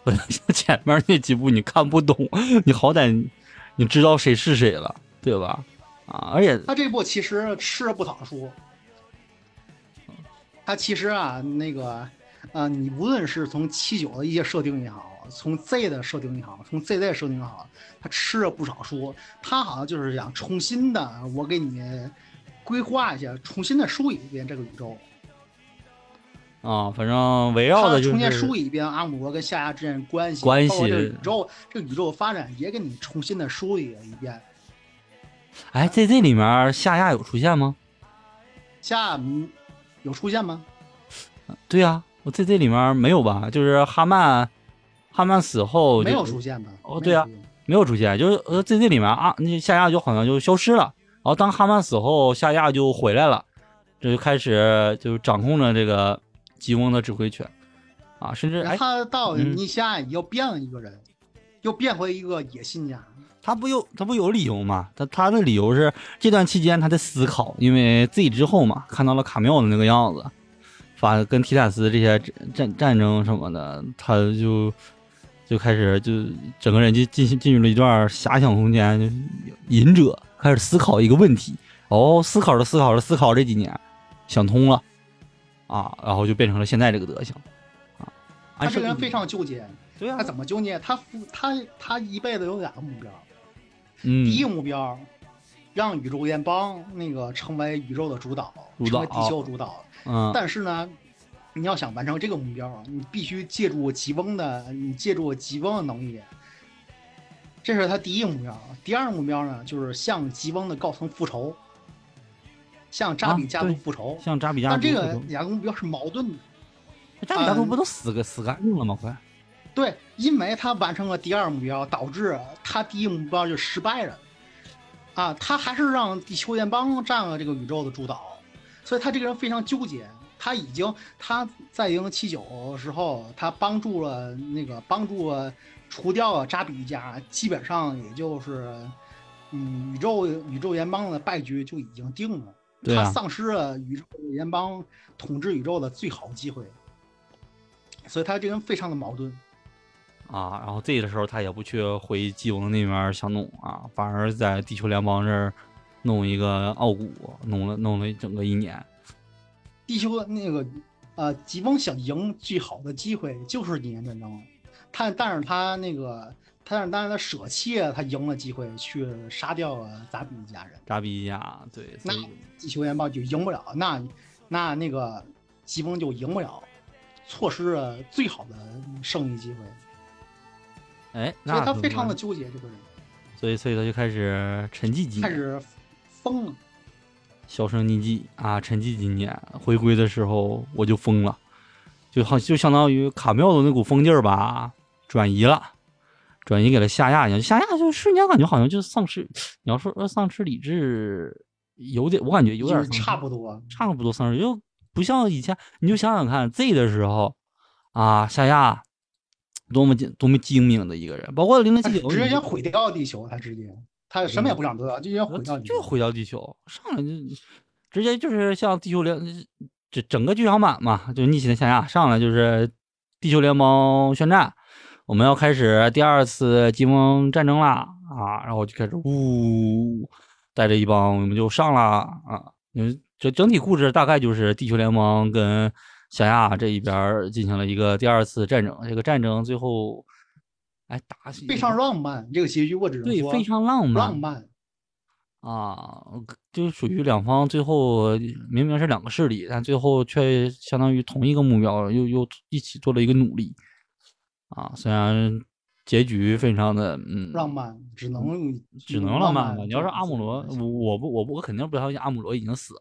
不再像前面那几部你看不懂，你好歹你知道谁是谁了，对吧？啊，而且他这部其实吃了不躺书，他其实啊，那个，呃，你无论是从七九的一些设定也好，从 Z 的设定也好，从 ZZ 设定也好，他吃了不少书。他好像就是想重新的，我给你规划一下，重新的梳理一遍这个宇宙。啊，反正围绕他的就重新梳理一遍阿姆罗跟夏亚之间关系，关系这个宇宙，这个宇宙的发展也给你重新的梳理了一遍。哎在这里面夏亚有出现吗？夏嗯有出现吗？对呀、我在这里面没有吧？就是哈曼，哈曼死后没有出现吧？哦对啊没有出现就是呃在这里面啊，那夏亚就好像就消失了。然后当哈曼死后，夏亚就回来了，这就开始就掌控着这个吉翁的指挥权啊，甚至哎，他到嗯尼西亚又变了一个人，又变回一个野心家。他不有他不有理由吗？他他的理由是这段期间他在思考，因为 Z 之后嘛，看到了卡缪的那个样子，发跟提坦斯这些战战战争什么的，他就就开始就整个人就进进入了一段遐想空间，就隐者开始思考一个问题，哦，思考着思考着思考这几年，想通了啊，然后就变成了现在这个德行啊。他这个人非常纠结，对啊他，怎么纠结？他他他一辈子有两个目标，嗯第一个目标让宇宙联邦那个成为宇宙的主导，主导成为地球主导。嗯但是呢，你要想完成这个目标，你必须借助吉翁的，你借助吉翁的能力。这是他第一个目标。第二个目标呢，就是向吉翁的高层复仇，向扎比家族复仇。像扎比加但这个两个目标是矛盾的。扎比家族嗯不都死个死干净了吗？快！对，因为他完成了第二目标，导致他第一目标就失败了。啊，他还是让地球联邦占了这个宇宙的主导，所以他这个人非常纠结。他已经他在零七九的时候，他帮助了那个帮助了除掉了扎比一家，基本上也就是，嗯，宇宙宇宙联邦的败局就已经定了。啊他丧失了宇宙联邦统治宇宙的最好机会，所以他这个人非常的矛盾。啊，然后这个时候他也不去回基翁那边想弄啊，反而在地球联邦这儿弄一个奥古，弄了弄了整个一年。地球那个呃，吉翁想赢最好的机会就是几年战争，他但是他那个他但是但是他舍弃了他赢的机会，去杀掉了扎比一家人，扎比一家对，那地球联邦就赢不了，那那那个吉翁就赢不了，错失了最好的胜利机会，哎，所以他非常的纠结这个人，所以所以他就开始沉寂几年，开始疯了。销声匿迹啊，沉寂几年，回归的时候我就疯了，就好就相当于卡妙的那股疯劲儿吧，转移了，转移给了夏亚一样，夏亚就瞬间感觉好像就丧失，你要说说丧失理智，有点我感觉有点差不多，差不多丧失，就不像以前，你就想想看 Z 的时候啊，夏亚多么精多么精明的一个人，包括零零七九，直接想毁掉地球，他直接他什么也不想得到，就想毁掉，就毁掉地球，上来就直接就是像地球联这整个剧场版嘛，就是逆袭的夏亚上来就是地球联盟宣战，我们要开始第二次金盟战争啦啊，然后就开始呜带着一帮我们就上啦啊，嗯，这整体故事大概就是地球联盟跟夏亚这一边儿进行了一个第二次战争，这个战争最后哎打起非常浪漫。这个结局我只能说对非常浪漫浪漫。啊，就属于两方最后明明是两个势力，但最后却相当于同一个目标，又又一起做了一个努力啊。虽然结局非常的嗯浪漫，只能只能浪漫吧。你要是阿姆罗，我我不我不我肯定不相信阿姆罗已经死了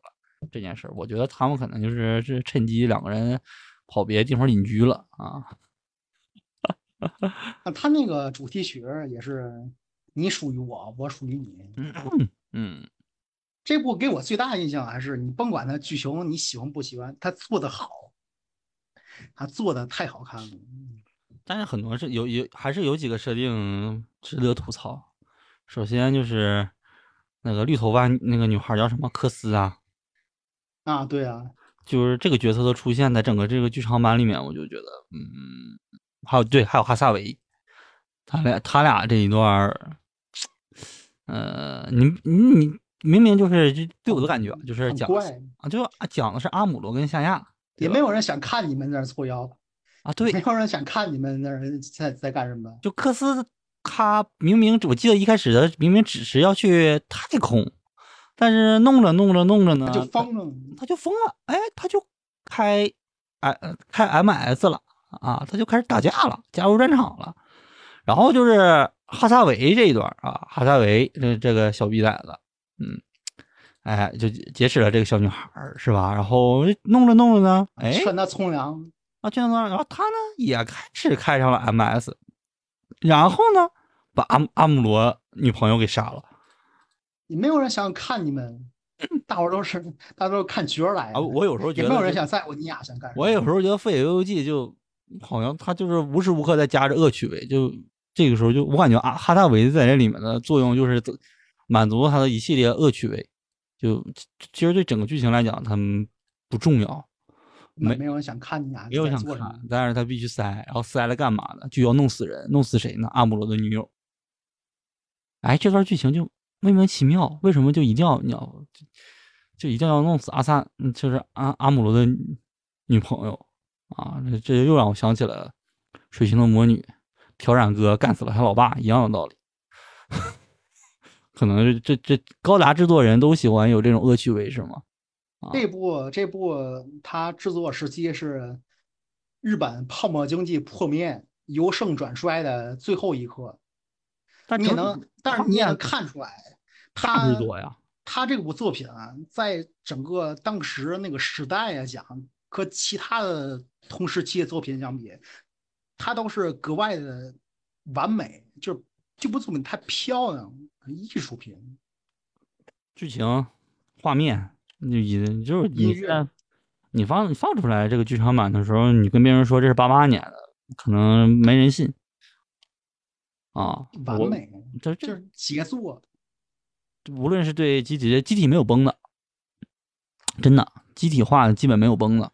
这件事儿。我觉得他们可能就是是趁机两个人跑别的地方隐居了啊。[LAUGHS] 那他那个主题曲也是你属于我，我属于你。嗯，这部给我最大的印象还是你甭管它剧情你喜欢不喜欢，他做的好，他做的太好看了。但是很多是有有还是有几个设定值得吐槽。首先就是那个绿头发那个女孩叫什么科斯啊，啊，对啊，就是这个角色的出现在整个这个剧场版里面，我就觉得，嗯，还有对，还有哈萨维，他俩他俩这一段你你你明明就是就对我的感觉啊就是讲怪，啊，就讲的是阿姆罗跟夏亚，也没有人想看你们在那儿搓腰，啊，对 [LAUGHS] 没，有人想看你们那儿在在干什么。就克斯他明明我记得一开始的明明只是要去太空，但是弄着弄着弄着呢，他就疯了，他就疯了，哎，他就开，哎，呃开 MS 了啊，他就开始打架了，加入战场了。然后就是哈萨维这一段啊，哈萨维这这个小逼崽子，嗯，哎，就劫持了这个小女孩儿是吧？然后弄着弄着呢，哎，劝他从良，啊，这样子，然后他呢也开始开上了 MS，然后呢把阿阿姆罗女朋友给杀了也没有人想看你们，[LAUGHS] 大伙都是大家都是看角儿来的。啊！我有时候觉得也没有人想在乎你俩想干什么。我有时候觉得《废野游游记》就好像他就是无时无刻在加着恶趣味，就这个时候就我感觉啊，哈大维在这里面的作用就是满足他的一系列恶趣味，就其实对整个剧情来讲，他们不重要，没没有人想看你俩没有想做什么看，但是他必须塞，然后塞了干嘛呢？就要弄死人，弄死谁呢？阿姆罗的女友。哎，这段剧情就莫名其妙，为什么就一定要你要就就一定要弄死阿萨，就是阿阿姆罗的女朋友啊？这这又让我想起了水星的魔女挑染哥干死了他老爸一样的道理。可能这这高达制作人都喜欢有这种恶趣味是吗？啊这部这部它制作时期是日本泡沫经济破灭、由盛转衰的最后一刻，但整你也能，但是你也能看出来，他制作呀，他这部作品啊，在整个当时那个时代啊讲，和其他的同时期的作品相比，它都是格外的完美，就是这部作品太漂亮，艺术品。剧情、画面，你你就是你音乐你放你放出来这个剧场版的时候，你跟别人说这是八八年的，可能没人信啊。完美，这这就是杰作。无论是对机体，机体没有崩的，真的机体化基本没有崩的，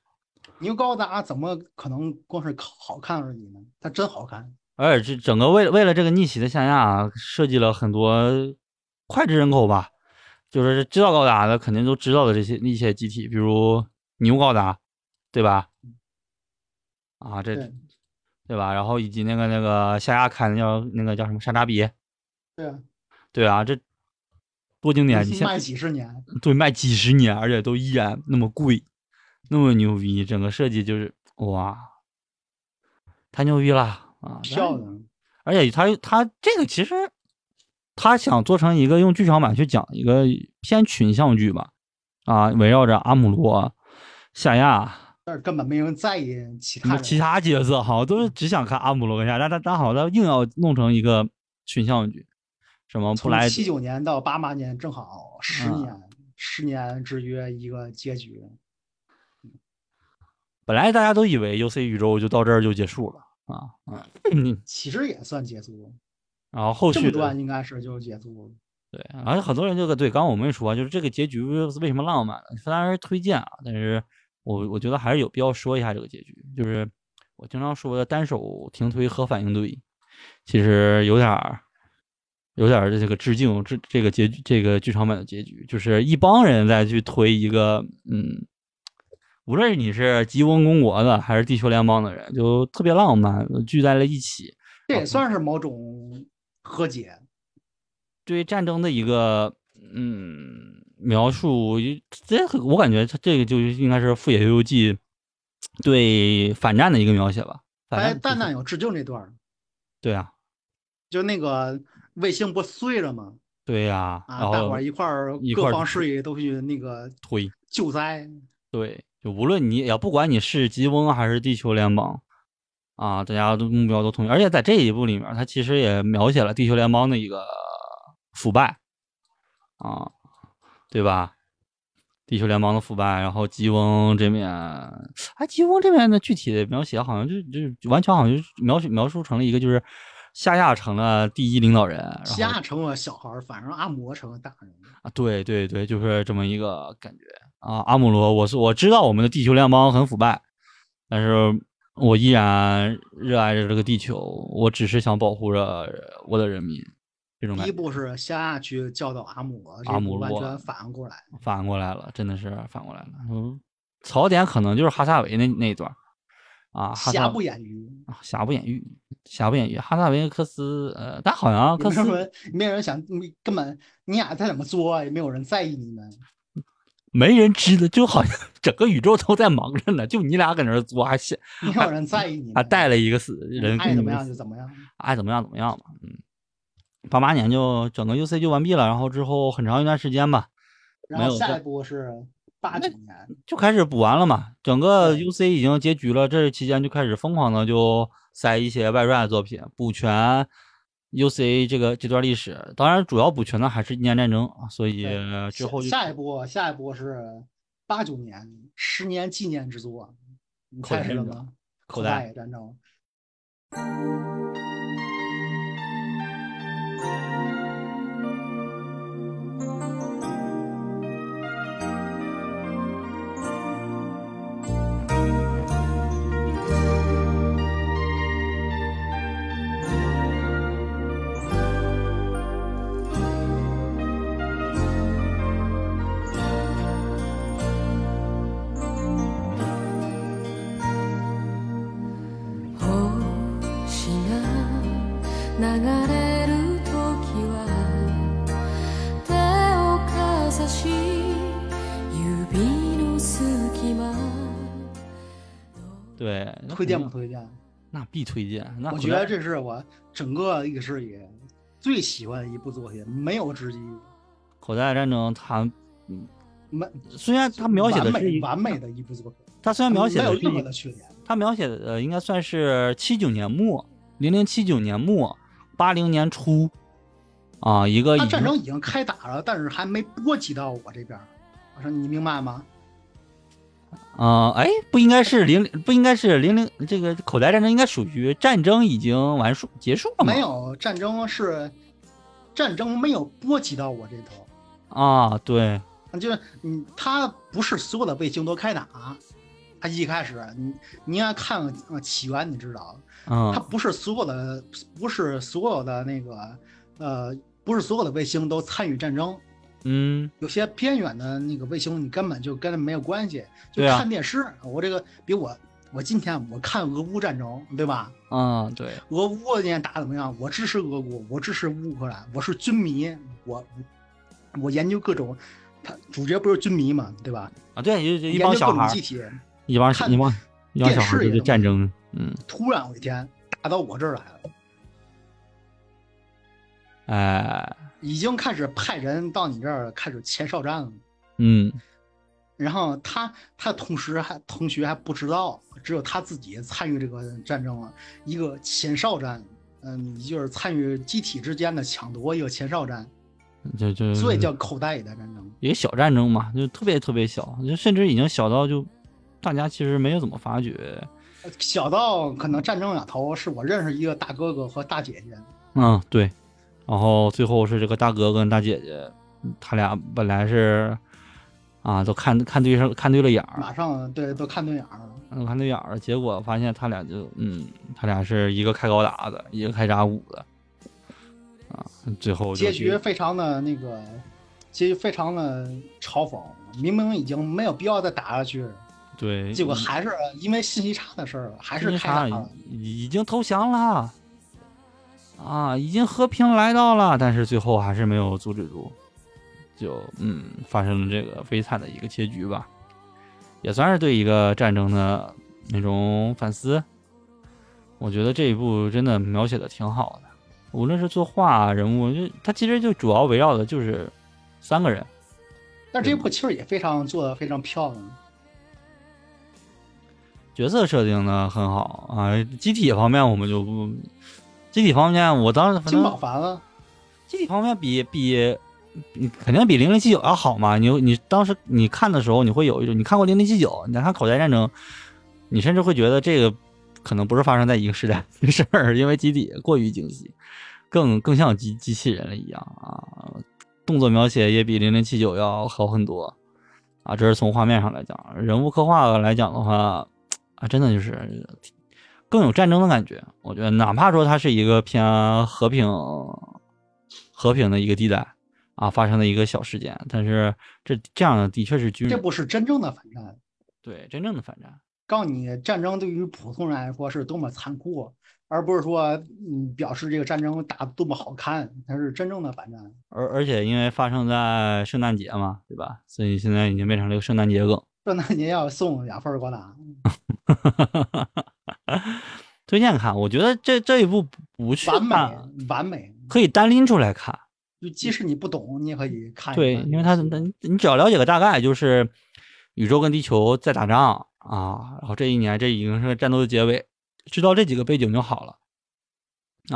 牛高达怎么可能光是好看而已呢？它真好看。而且这整个为为了这个逆袭的下亚设计了很多脍炙人口吧，就是知道高达的肯定都知道的这些一些机体，比如牛高达，对吧？啊，这对对吧？然后以及那个那个夏亚开的叫那个叫什么山楂比，对啊，对啊，这多经典！你现卖几十年，对卖几十年，而且都依然那么贵，那么牛逼，整个设计就是哇，太牛逼了啊！漂亮。而且他他这个其实他想做成一个用剧场版去讲一个偏群像剧吧，啊，围绕着阿姆罗、夏亚但是根本没人在意其他其他角色，好像都是只想看阿姆罗跟夏，但但但好像他硬要弄成一个群像剧，什么布从莱七九年到八八年，正好十啊年，十年之约一个结局。本来大家都以为 UC 宇宙就到这儿就结束了啊，嗯，[COUGHS] 其实也算结束，[CLEARS THROAT] 然后后续这段应该是就结束了。对，而且很多人这个对，刚刚我们也说啊，就是这个结局为什么浪漫呢？虽然是推荐啊，但是我我觉得还是有必要说一下这个结局，就是我经常说的单手停推核反应堆，其实有点儿有点儿这个致敬这这个结局这个剧场版的结局，就是一帮人在去推一个嗯，无论是你是吉翁公国的还是地球联邦的人，就特别浪漫，聚在了一起，这也算是某种和解。对战争的一个嗯描述，这很我感觉它这个就应该是《富野由悠记》[TSK] 对反战的一个描写吧。反哎，战蛋蛋有致敬这段儿，对啊，就那个卫星不碎了吗？对呀、啊，大伙儿一块儿各方势力都去那个推，救灾。对，就无论你也不管你是吉翁还是地球联邦，啊，大家都目标都统一，而且在这一部里面，它其实也描写了地球联邦的一个腐败，啊，对吧？地球联邦的腐败，然后吉翁这面，哎，吉翁这面的具体的描写好像就就完全好像就描述描述成了一个就是夏亚成了第一领导人，夏成了小孩儿，反正阿摩成了大人。啊，对对对，就是这么一个感觉啊。阿姆罗，我是我知道我们的地球联邦很腐败，但是我依然热爱着这个地球，我只是想保护着我的人民，这种第一步是夏亚去教导阿姆罗，阿姆完全反过来。反过来了，真的是反过来了。嗯，槽点可能就是哈萨维那那一段儿啊，哈萨瑕不掩瑜，啊瑕不掩瑜，瑕不掩瑜。哈萨维克斯，呃，但好像克斯没有人，没有人想，根本你俩再怎么作，也没有人在意你们。没人知道，就好像 [LAUGHS] 整个宇宙都在忙着呢，就你俩搁那作，还写没有人在意你们。还带了一个死人，爱怎么样就怎么样。爱怎么样怎么样嘛，嗯，八八年就整个 UC 就完毕了，然后之后很长一段时间吧，然后下一步是八九年，就开始补完了嘛，整个 UC 已经结局了，这期间就开始疯狂的就塞一些外传作品，补全 UC 这个这段历史，当然主要补全的还是一年战争，所以之后就下下一步下一步是八九年十年纪念之作，你口袋战争猜是什么？口袋袋战争。星对推荐不推荐？那必推荐，那我觉得这是我整个历史里最喜欢的一部作品，没有之一。口袋战争它嗯没虽然它描写的是完美的一部作品，它虽然描写没有任何的缺点。它描写的呃应该算是七九年末，零零七九年末，八零年初，啊，一个他战争已经开打了，但是还没波及到我这边。我说你明白吗？啊，哎，不应该是零不应该是零零这个口袋战争应该属于战争已经完束结束了吗？没有战争是战争没有波及到我这头，啊，对，就是你他不是所有的卫星都开打。他一开始，你你应该看呃起源，你知道，他嗯不是所有的不是所有的那个呃不是所有的卫星都参与战争，嗯有些偏远的那个卫星你根本就跟它没有关系，就看电视。我这个比我我今天我看俄乌战争，对吧？嗯，对，俄乌今天打得怎么样？我支持俄国，我支持乌克兰，我是军迷，我我研究各种，他主角不是军迷嘛，对吧？啊对，就就一研究各帮小孩儿种机，体。一帮看一帮一帮小孩儿就电视也能是战争，嗯，突然有一天打到我这儿来了，哎，已经开始派人到你这儿开始前哨战了。嗯然后他他同时还同学还不知道，只有他自己参与这个战争了，一个前哨战，嗯，就是参与机体之间的抢夺一个前哨战，就就所以叫口袋里的战争。一个小战争嘛，就特别特别小，就甚至已经小到就大家其实没有怎么发觉。小到可能战争两头是我认识一个大哥哥和大姐姐，嗯，对。然后最后是这个大哥跟大姐姐，嗯他俩本来是啊都看看对上看对了眼儿，马上对都看对眼儿了。都看对眼儿了，结果发现他俩就嗯，他俩是一个开高达的，一个开扎五的，啊，最后结局非常的那个，结局非常的嘲讽，明明已经没有必要再打下去，对，结果还是因为信息差的事儿，还是开打了。已已经投降了，啊，已经和平来到了，但是最后还是没有阻止住，就嗯发生了这个悲惨的一个结局吧，也算是对一个战争的那种反思。我觉得这一部真的描写的挺好的，无论是作画人物，就它其实就主要围绕的就是三个人。但这部其实也非常做的非常漂亮。角色设定呢很好啊，机体方面我们就不，机体方面我当时反金宝正烦了，机体方面比比，你肯定比零零七九要好嘛。你你当时你看的时候，你会有一种你看过零零七九，你再看口袋战争，你甚至会觉得这个可能不是发生在一个时代的事儿，因为机体过于精细，更更像机机器人了一样啊。动作描写也比零零七九要好很多啊，这是从画面上来讲，人物刻画来讲的话，啊，真的就是更有战争的感觉。我觉得，哪怕说它是一个偏和平、和平的一个地带啊，发生的一个小事件，但是这这样的的确是军人这不是真正的反战。对真正的反战。告诉你，战争对于普通人来说是多么残酷，而不是说嗯表示这个战争打得多么好看，它是真正的反战。而而且因为发生在圣诞节嘛，对吧？所以现在已经变成了一个圣诞节梗。圣诞节要送两份儿高达，[LAUGHS] [LAUGHS] 推荐看，我觉得这这一部不去完美，完美。可以单拎出来看。就即使你不懂，你也可以看一对，因为它你你只要了解个大概，就是宇宙跟地球在打仗啊，然后这一年这已经是战斗的结尾，知道这几个背景就好了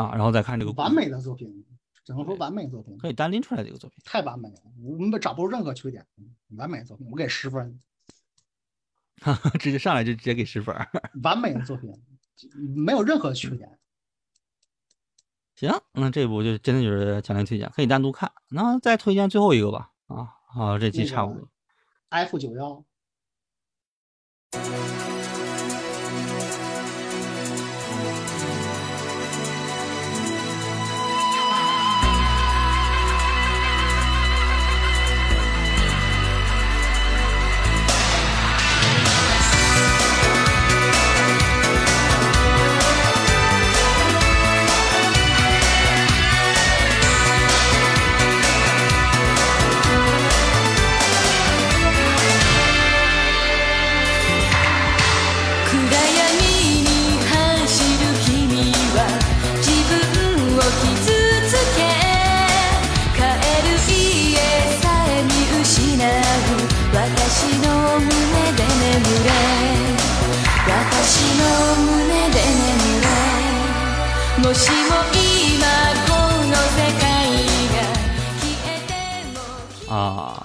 啊，然后再看这个完美的作品，只能说完美作品，可以单拎出来的一个作品。太完美了，我们找不出任何缺点，完美的作品，我给十分，[LAUGHS] 直接上来就直接给十分。完美的作品，没有任何缺点。行，那这部就真的就是强烈推荐，可以单独看。那再推荐最后一个吧。啊，好，这期差不多。F 九幺，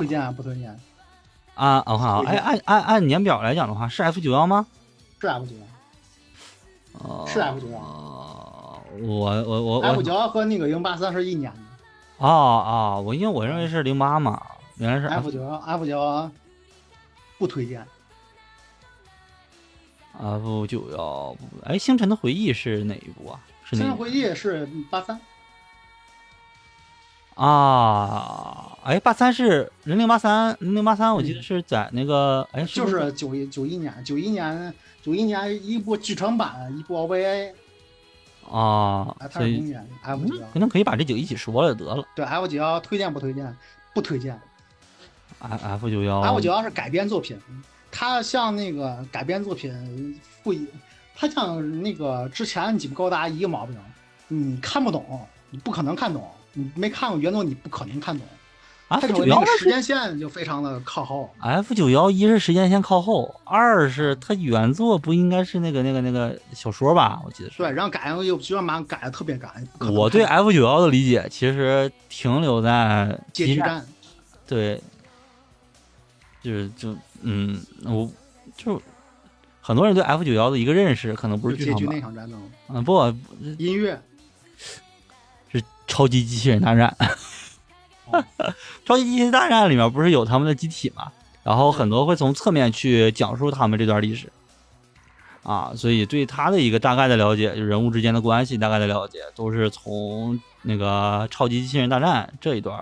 推荐不推荐？啊我看啊，哎，按按按年表来讲的话，是 F 九幺吗？是 F 九幺呃，是 F 九幺呃我我我，F 我九幺和那个零八三是一年的啊啊，我因为我认为是零八嘛，原来是 F 九幺，F 九幺不推荐。F 九幺。哎，星辰的回忆是哪一部啊？星辰回忆是八三，啊？哎，八三是零零八三，零零八三，我记得是在那个哎，是就是九一九一年，九一年九一年一部剧场版，一部 OVA，啊啊，，它所以是明年 F 九幺嗯，可能可以把这几个一起说了得了。对 F 九幺推荐不推荐？不推荐。F F 九幺 F 九幺是改编作品，它像那个改编作品不一，它像那个之前几部高达一个毛病，你看不懂，你不可能看懂，你没看过原作你不可能看懂，它 F 有九幺时间线就非常的靠后。F 九幺一是时间线靠后，二是它原作不应该是那个那个那个小说吧？我记得是。对，然后改又剧场版改的特别赶，不可能我对 F 九幺的理解其实停留在激街区战，对，就是就嗯，我就很多人对 F 九幺的一个认识，可能不是结局那剧场版，场战争，嗯，不音乐是超级机器人大战。哦 [LAUGHS] 超级机器人大战里面不是有他们的机体嘛？然后很多会从侧面去讲述他们这段历史，啊，所以对他的一个大概的了解，就人物之间的关系大概的了解，都是从那个超级机器人大战这一段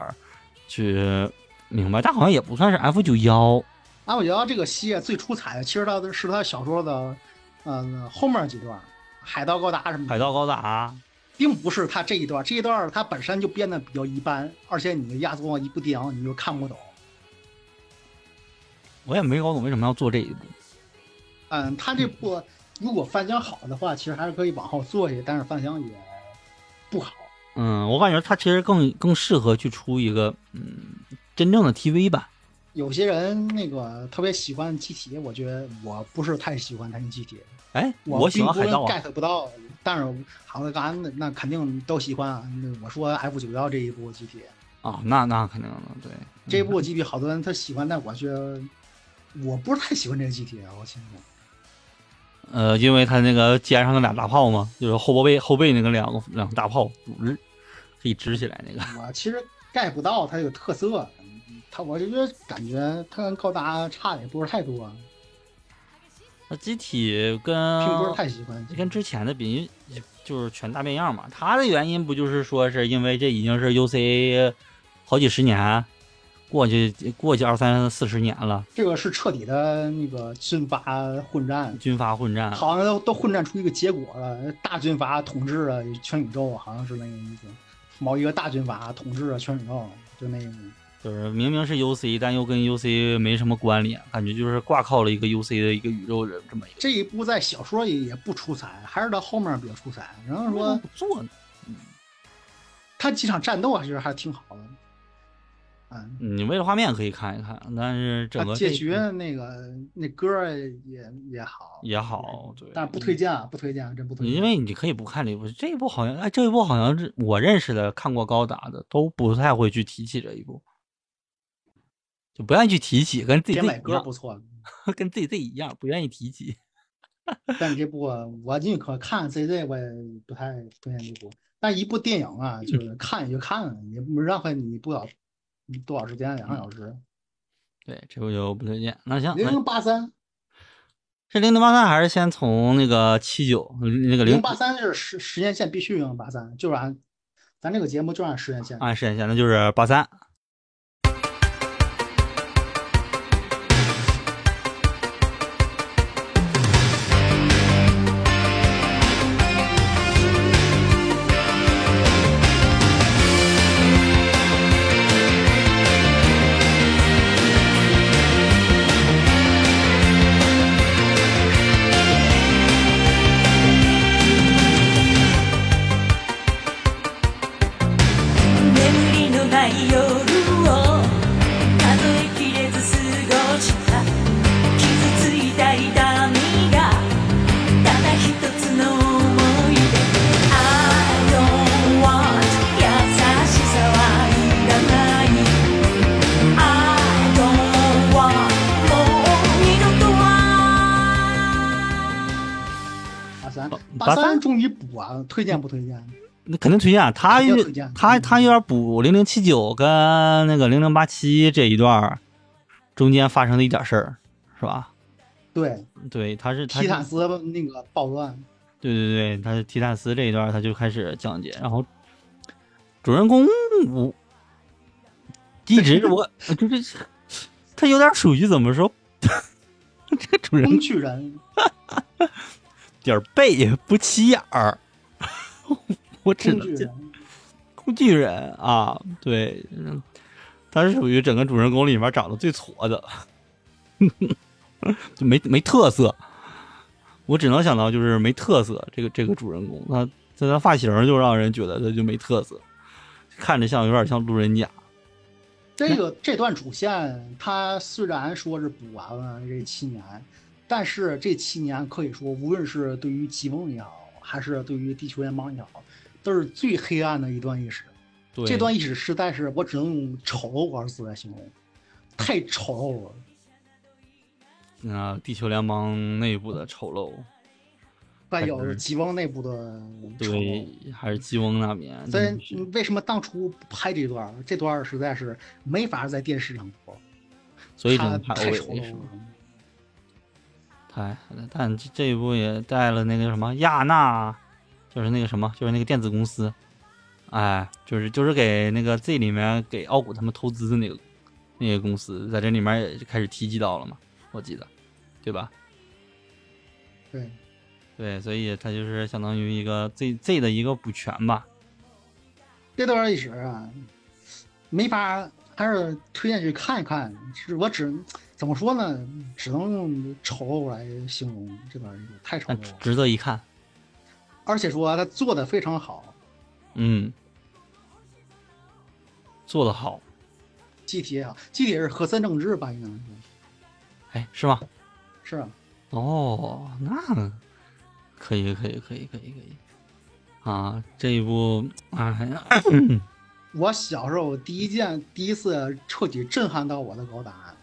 去明白。但好像也不算是 F 九幺 F 九幺这个系列最出彩的，其实它的是它小说的，嗯、后面几段，海盗高达什么的，海盗高达，并不是他这一段，这一段它本身就编的比较一般，而且你压缩一部电影你就看不懂。我也没搞懂为什么要做这一步。嗯，他这部如果翻箱好的话，其实还是可以往后做一些，但是翻箱也不好。嗯，我感觉他其实更更适合去出一个嗯真正的 TV 版。有些人那个特别喜欢机体，我觉得我不是太喜欢他那机体，哎，我喜欢海盗啊，get 不到。但是好像刚才那那肯定都喜欢啊。那我说 F 九幺这一部机体，啊，那那肯定的，对，这一部机体好多人他喜欢，但我觉得我不是太喜欢这个机体啊。我现在呃，因为他那个肩上那俩大炮嘛，就是后背后背那个两个两个大炮，嗯，可以支起来那个。我其实 get 不到它有特色，它我就觉得感觉它跟高达差的也不是太多，那机体跟并不是太喜欢。跟之前的比，就是全大变样嘛。它的原因不就是说是因为这已经是 UCA 好几十年过去过去二三四十年了，这个是彻底的那个军阀混战，军阀混战。好像都都混战出一个结果了。大军阀统治了全宇宙，好像是那个意思。某一个大军阀统治了全宇宙，就那个。就是明明是 UC，但又跟 UC 没什么关联，感觉就是挂靠了一个 UC 的一个宇宙人这么一个。这一部在小说里也不出彩，还是到后面比较出彩。然后说不做呢，嗯他几场战斗还是还挺好的。嗯，你为了画面可以看一看，但是整个这他结局那个那歌也也好也好，对，但是不推荐啊，不推荐，真不推荐。因为你可以不看这一部，这一部好像哎，这一部好像是我认识的看过高达的都不太会去提起这一部，就不愿意去提起，跟自己编买歌不错，跟自己自己一样，不愿意提起。[LAUGHS] 但这部我宁可看 CZ，我也不太推荐这部。但一部电影啊，就是看也就看了，也不浪费你不少多少时间，两个小时。对，这部就不推荐。那行，零零八三，是零零八三还是先从那个七九那个零零八三是时时间线必须零八三，就是按咱这个节目就按时间线。按时间线，那就是八三。推荐不推荐？那肯定推荐，他有肯定推荐他他有点补零零七九跟那个零零八七这一段中间发生的一点事儿，是吧？对，对，他是他是提坦斯那个暴乱，对对对，他是提坦斯这一段他就开始讲解，然后主人公我一直我 [LAUGHS] 就是他有点属于怎么说，[LAUGHS] 这个主人工具人，[LAUGHS] 点儿背不起眼儿，[LAUGHS] 我只能讲工具人，啊，对，嗯，他是属于整个主人公里面长得最矬的，[LAUGHS] 就没没特色。我只能想到就是没特色，这个这个主人公，他他的发型就让人觉得他就没特色，看着像有点像路人甲。这个这段主线，他虽然说是补完了这七年，但是这七年可以说，无论是对于吉翁也好，还是对于地球联邦也好，都是最黑暗的一段历史。对，这段历史实在是我只能用丑陋二字来形容，太丑陋了。啊，地球联邦内部的丑陋，还有是吉翁内部的丑对陋。，还是吉翁那边。所以为什么当初不拍这段？这段实在是没法在电视上播，所以只能拍太丑 OVA 是陋吗了。太，但这这一部也带了那个什么亚纳，就是那个什么，就是那个电子公司，哎，就是就是给那个 Z 里面给奥古他们投资的那个那个公司，在这里面也就开始提及到了嘛，我记得，对吧？对，对，所以它就是相当于一个 Z Z 的一个补全吧。这段历史啊，没法，还是推荐去看一看。是我只怎么说呢？只能用丑陋来形容这段历史，太丑陋了。值得一看。而且说他做的非常好，嗯，做的好。机体也好，机体是和森正治吧？应该是哎，是吗？是啊。哦，那可以，可以，可以，可以，可以。啊，这一部，哎呀，我小时候第一件、第一次彻底震撼到我的高达，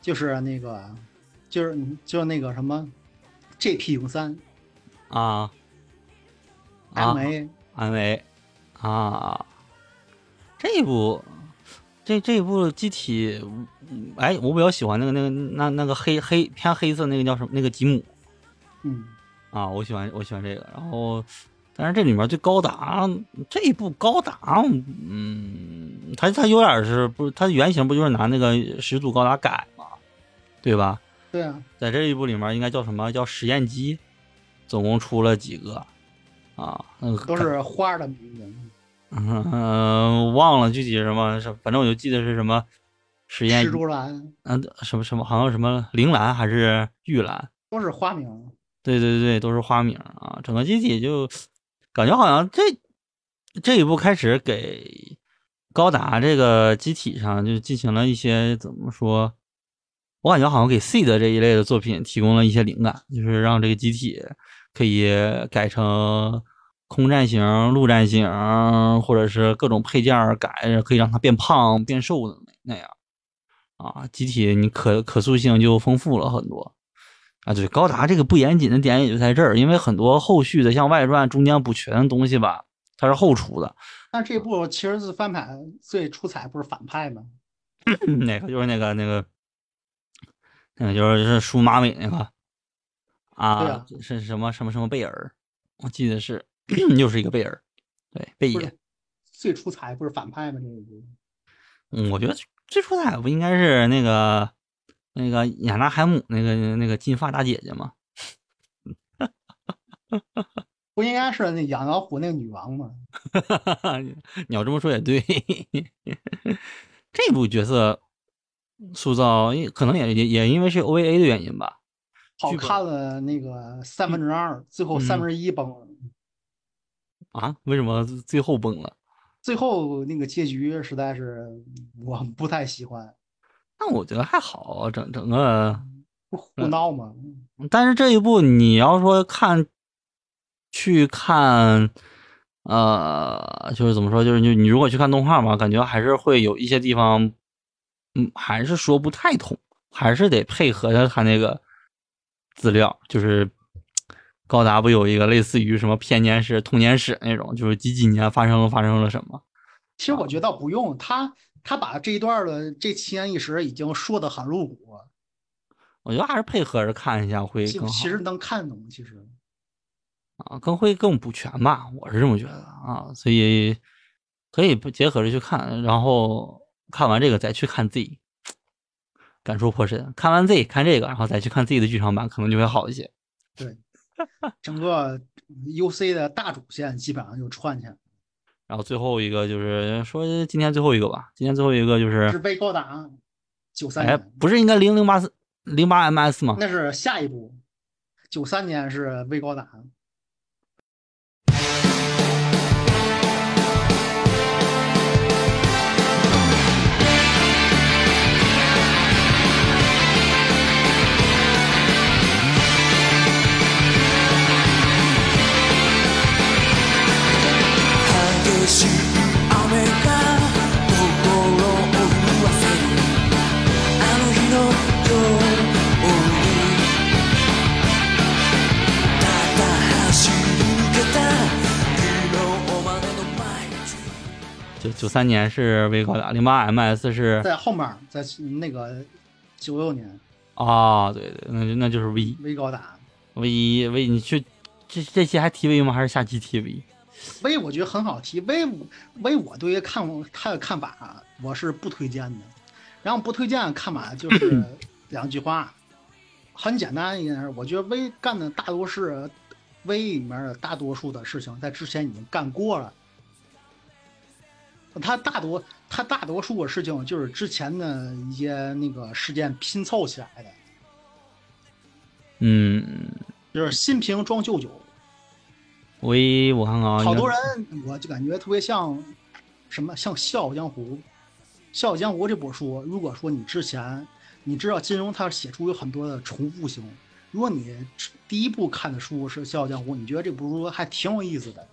就是那个，就是就是那个什么 GP 零三啊。啊。MA，安维啊，这一部，这这一部机体，嗯哎，我比较喜欢那个那个那那个黑黑偏黑色那个叫什么？那个吉姆嗯，啊，我喜欢我喜欢这个。然后，但是这里面最高达这一部高达，嗯，它它有点是不是它原型不就是拿那个始祖高达改嘛，对吧？对啊，在这一部里面应该叫什么叫实验机，总共出了几个啊？那个都是花的名字。嗯，[LAUGHS] 忘了具体是什么，是反正我就记得是什么实验蜘，蛛兰嗯，什么什么，好像什么铃兰还是玉兰，都是花名，对对对，都是花名啊。整个机体就感觉好像这这一步开始给高达这个机体上就进行了一些怎么说？我感觉好像给 C 的这一类的作品提供了一些灵感，就是让这个机体可以改成空战型、陆战型，或者是各种配件改，可以让它变胖、变瘦的那那样啊。机体你可可塑性就丰富了很多。啊，对，高达这个不严谨的点也就在这儿，因为很多后续的像外传中间补全的东西吧，它是后出的。但这部其实是翻拍最出彩，不是反派吗？[LAUGHS] 哪个就是那个那个，那个就是是梳马尾那个啊，是什么什么什么贝尔，我记得是 [CLEARS THROAT] 又是一个贝尔，对贝爷。最出彩不是反派吗？这一部嗯，我觉得最最出彩不应该是那个那个亚纳海姆那个那个金发大姐姐吗？[LAUGHS] 不应该是那养老虎那个女王吗？[LAUGHS] 你要这么说也对，[LAUGHS] 这部角色塑造因可能也也也因为是 OVA 的原因吧。好剧本看了那个三分之二，最后嗯三分之一崩了，啊，为什么最后崩了？最后那个结局实在是我不太喜欢，但我觉得还好，整整个，不胡闹吗？但是这一部你要说看，去看，呃，就是怎么说，就是你你如果去看动画嘛，感觉还是会有一些地方，嗯，还是说不太通，还是得配合着他那个资料，就是高达不有一个类似于什么偏年史、童年史那种，就是几几年发生了发生了什么。其实我觉得倒不用，他他把这一段的这七年一史已经说的很露骨，我觉得还是配合着看一下会更好。其其实能看懂。其实啊，更会更补全吧，我是这么觉得啊，所以可以不结合着去看，然后看完这个再去看 Z，感触颇深。看完 Z 看这个，然后再去看 Z 的剧场版，可能就会好一些。对 [LAUGHS] 整个 UC 的大主线基本上就串起来了，然后最后一个就是说今天最后一个吧，今天最后一个就是是，微高达九三哎，，不是应该零零八四零八 MS 吗？那是下一部，九三年是微高达。しい雨が心を震わせるあの日のようにただ走り抜けた昨日までの毎日九九三年是微高达，零八 MS 是在后面，在那个九六年啊，对对，那就那就是 V 微高达 V V，你去这这期还提 V 吗？还是下期提 V？微，我觉得很好提。，V V，我对于看他的看法，我是不推荐的。然后不推荐的看法就是 [CLEARS THROAT] 两句话，很简单一件事。我觉得 V 干的大多是 V 里面的大多数的事情，在之前已经干过了。他大多他大多数的事情就是之前的一些那个事件拼凑起来的，嗯就是新瓶装旧酒。，V 我看看啊，好多人我就感觉特别像什么像《笑傲江湖》，《笑傲江湖》这本书，如果说你之前你知道金庸他写出有很多的重复性，如果你第一部看的书是《笑傲江湖》，你觉得这部书还挺有意思的。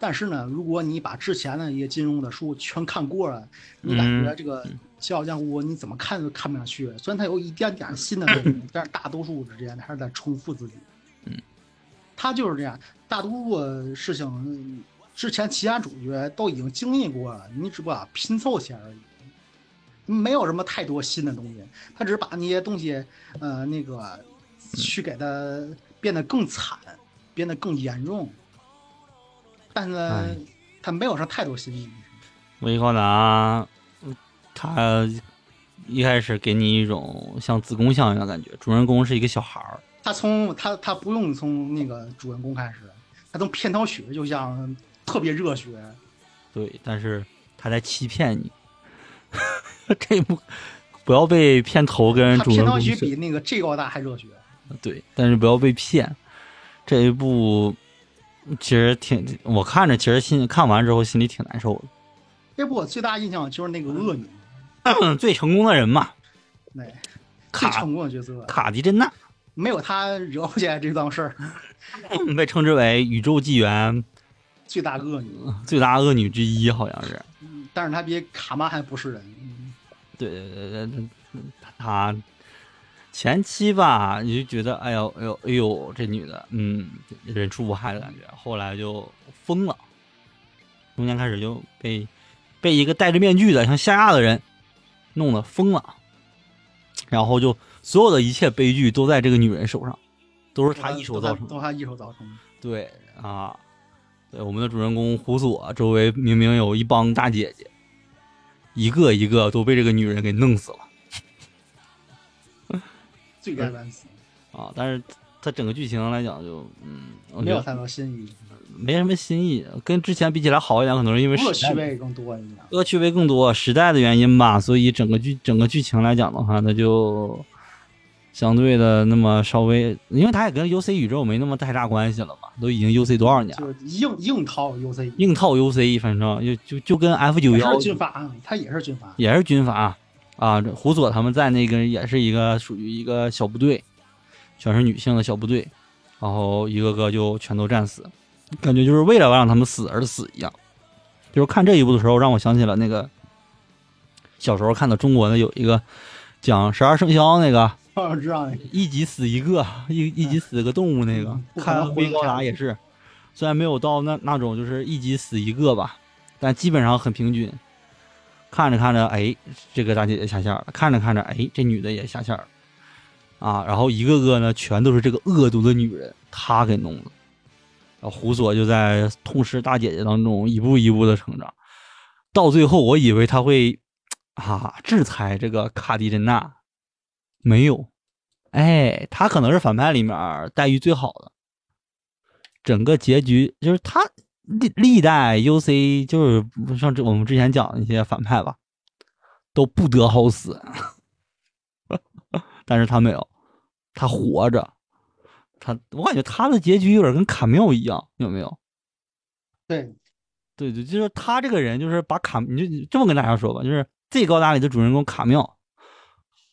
但是呢，如果你把之前的一些金庸的书全看过了，你感觉这个《笑傲江湖》你怎么看都看不下去。虽然它有一点点新的内容，[LAUGHS] 但是大多数之间还是在重复自己。嗯，他就是这样，大多数事情嗯之前其他主角都已经经历过了，你只不过拼凑起来而已。没有什么太多新的东西，他只是把那些东西，呃，那个去给它变得更惨，变得更严重。但是他没有什么太多新意。维高达，嗯他一开始给你一种像子宫像一样的感觉，主人公是一个小孩儿，他从他他不用从那个主人公开始，他从片头曲就像特别热血，对，但是他在欺骗你。[LAUGHS] 这一部不要被片头跟主人公片头曲比那个 G 高大还热血。对，但是不要被骗。这一部其实挺，我看着其实心看完之后心里挺难受的这部我最大印象就是那个恶女，最成功的人嘛，对，最卡成功的角色，卡迪真娜没有他惹不起来这档事儿。[LAUGHS] 被称之为宇宙纪元最大恶女，最大恶女之一，好像是。但是他比卡妈还不是人。对对对对，他前期吧，你就觉得哎呦哎呦哎呦，这女的，嗯，人畜无害的感觉。后来就疯了，中间开始就被被一个戴着面具的像夏亚的人弄得疯了，然后就所有的一切悲剧都在这个女人手上，都是她一手造成的都。她一手造成的。对啊，对我们的主人公胡索周围明明有一帮大姐姐，一个一个都被这个女人给弄死了罪该万死，啊！但是它整个剧情来讲就，嗯，没有太多新意，没什么新意，跟之前比起来好一点，可能是因为时代恶趣味更多一点。恶趣味更多，时代的原因吧，所以整个剧整个剧情来讲的话，那就相对的那么稍微，因为它也跟 UC 宇宙没那么太大关系了嘛，都已经 UC 多少年了，就是硬硬套 UC，硬套 UC，反正就就就跟 F 九也幺是军阀，他也是军阀。也是军阀啊。这胡佐他们在那个也是一个属于一个小部队，全是女性的小部队，然后一个个就全都战死，感觉就是为了让他们死而死一样。就是看这一部的时候，让我想起了那个小时候看的中国的有一个讲十二生肖那个我知道那个一集死一个，一一集死个动物那个看飞高达也是，虽然没有到那那种就是一集死一个吧，但基本上很平均。看着看着，哎，这个大姐姐下线了；看着看着，哎，这女的也下线了，啊，然后一个个呢，全都是这个恶毒的女人她给弄的。然后胡索就在痛失大姐姐当中一步一步的成长，到最后我以为他会啊制裁这个卡迪珍娜，没有，哎，他可能是反派里面待遇最好的。整个结局就是他历历代 UC 就是像这我们之前讲的那些反派吧，都不得好死，[LAUGHS] 但是他没有，他活着，他我感觉他的结局有点跟卡缪一样，有没有？对，对对，就是他这个人，就是把卡，你就这么跟大家说吧，就是《最高大》里的主人公卡缪，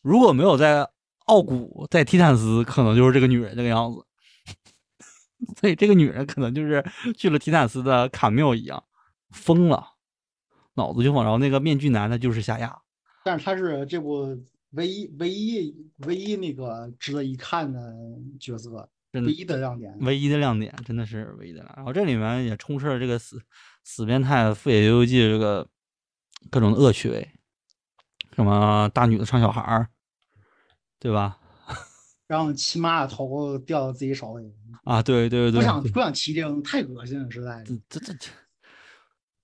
如果没有在奥古，在提坦斯，可能就是这个女人这个样子。[LAUGHS] 所以这个女人可能就是去了提坦斯的卡缪一样，疯了，脑子就往。然后那个面具男的就是夏亚，但是他是这部唯一唯一唯一那个值得一看的角色，真的唯一的亮点。唯一的亮点，真的是唯一的亮点。然后这里面也充斥了这个死死变态富野由悠季这个各种的恶趣味，什么大女的唱小孩儿，对吧？[LAUGHS] 让骑马的头掉到自己手里，啊，对对对，不想对不想提这个，太恶心了，实在是这这这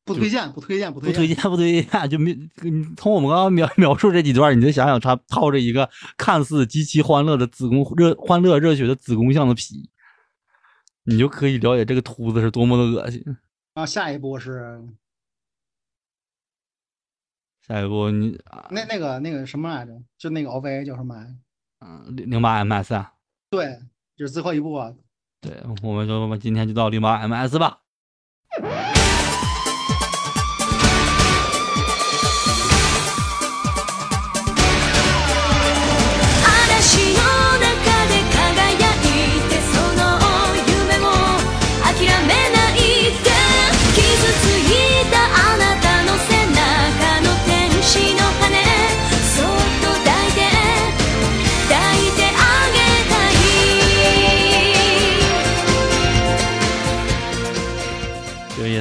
不推荐，不推荐，不推荐。不推荐不推荐，就没你从我们刚刚描描述这几段，你就想想他套着一个看似极其欢乐的子宫热欢乐热血的子宫像的皮，你就可以了解这个秃子是多么的恶心。然后下一步是下一步你啊，那那个那个什么来着？就那个 OVA 叫什么来着？嗯零零八 MS 啊，对，就是最后一步啊。对，我们就我们今天就到零八 MS 吧。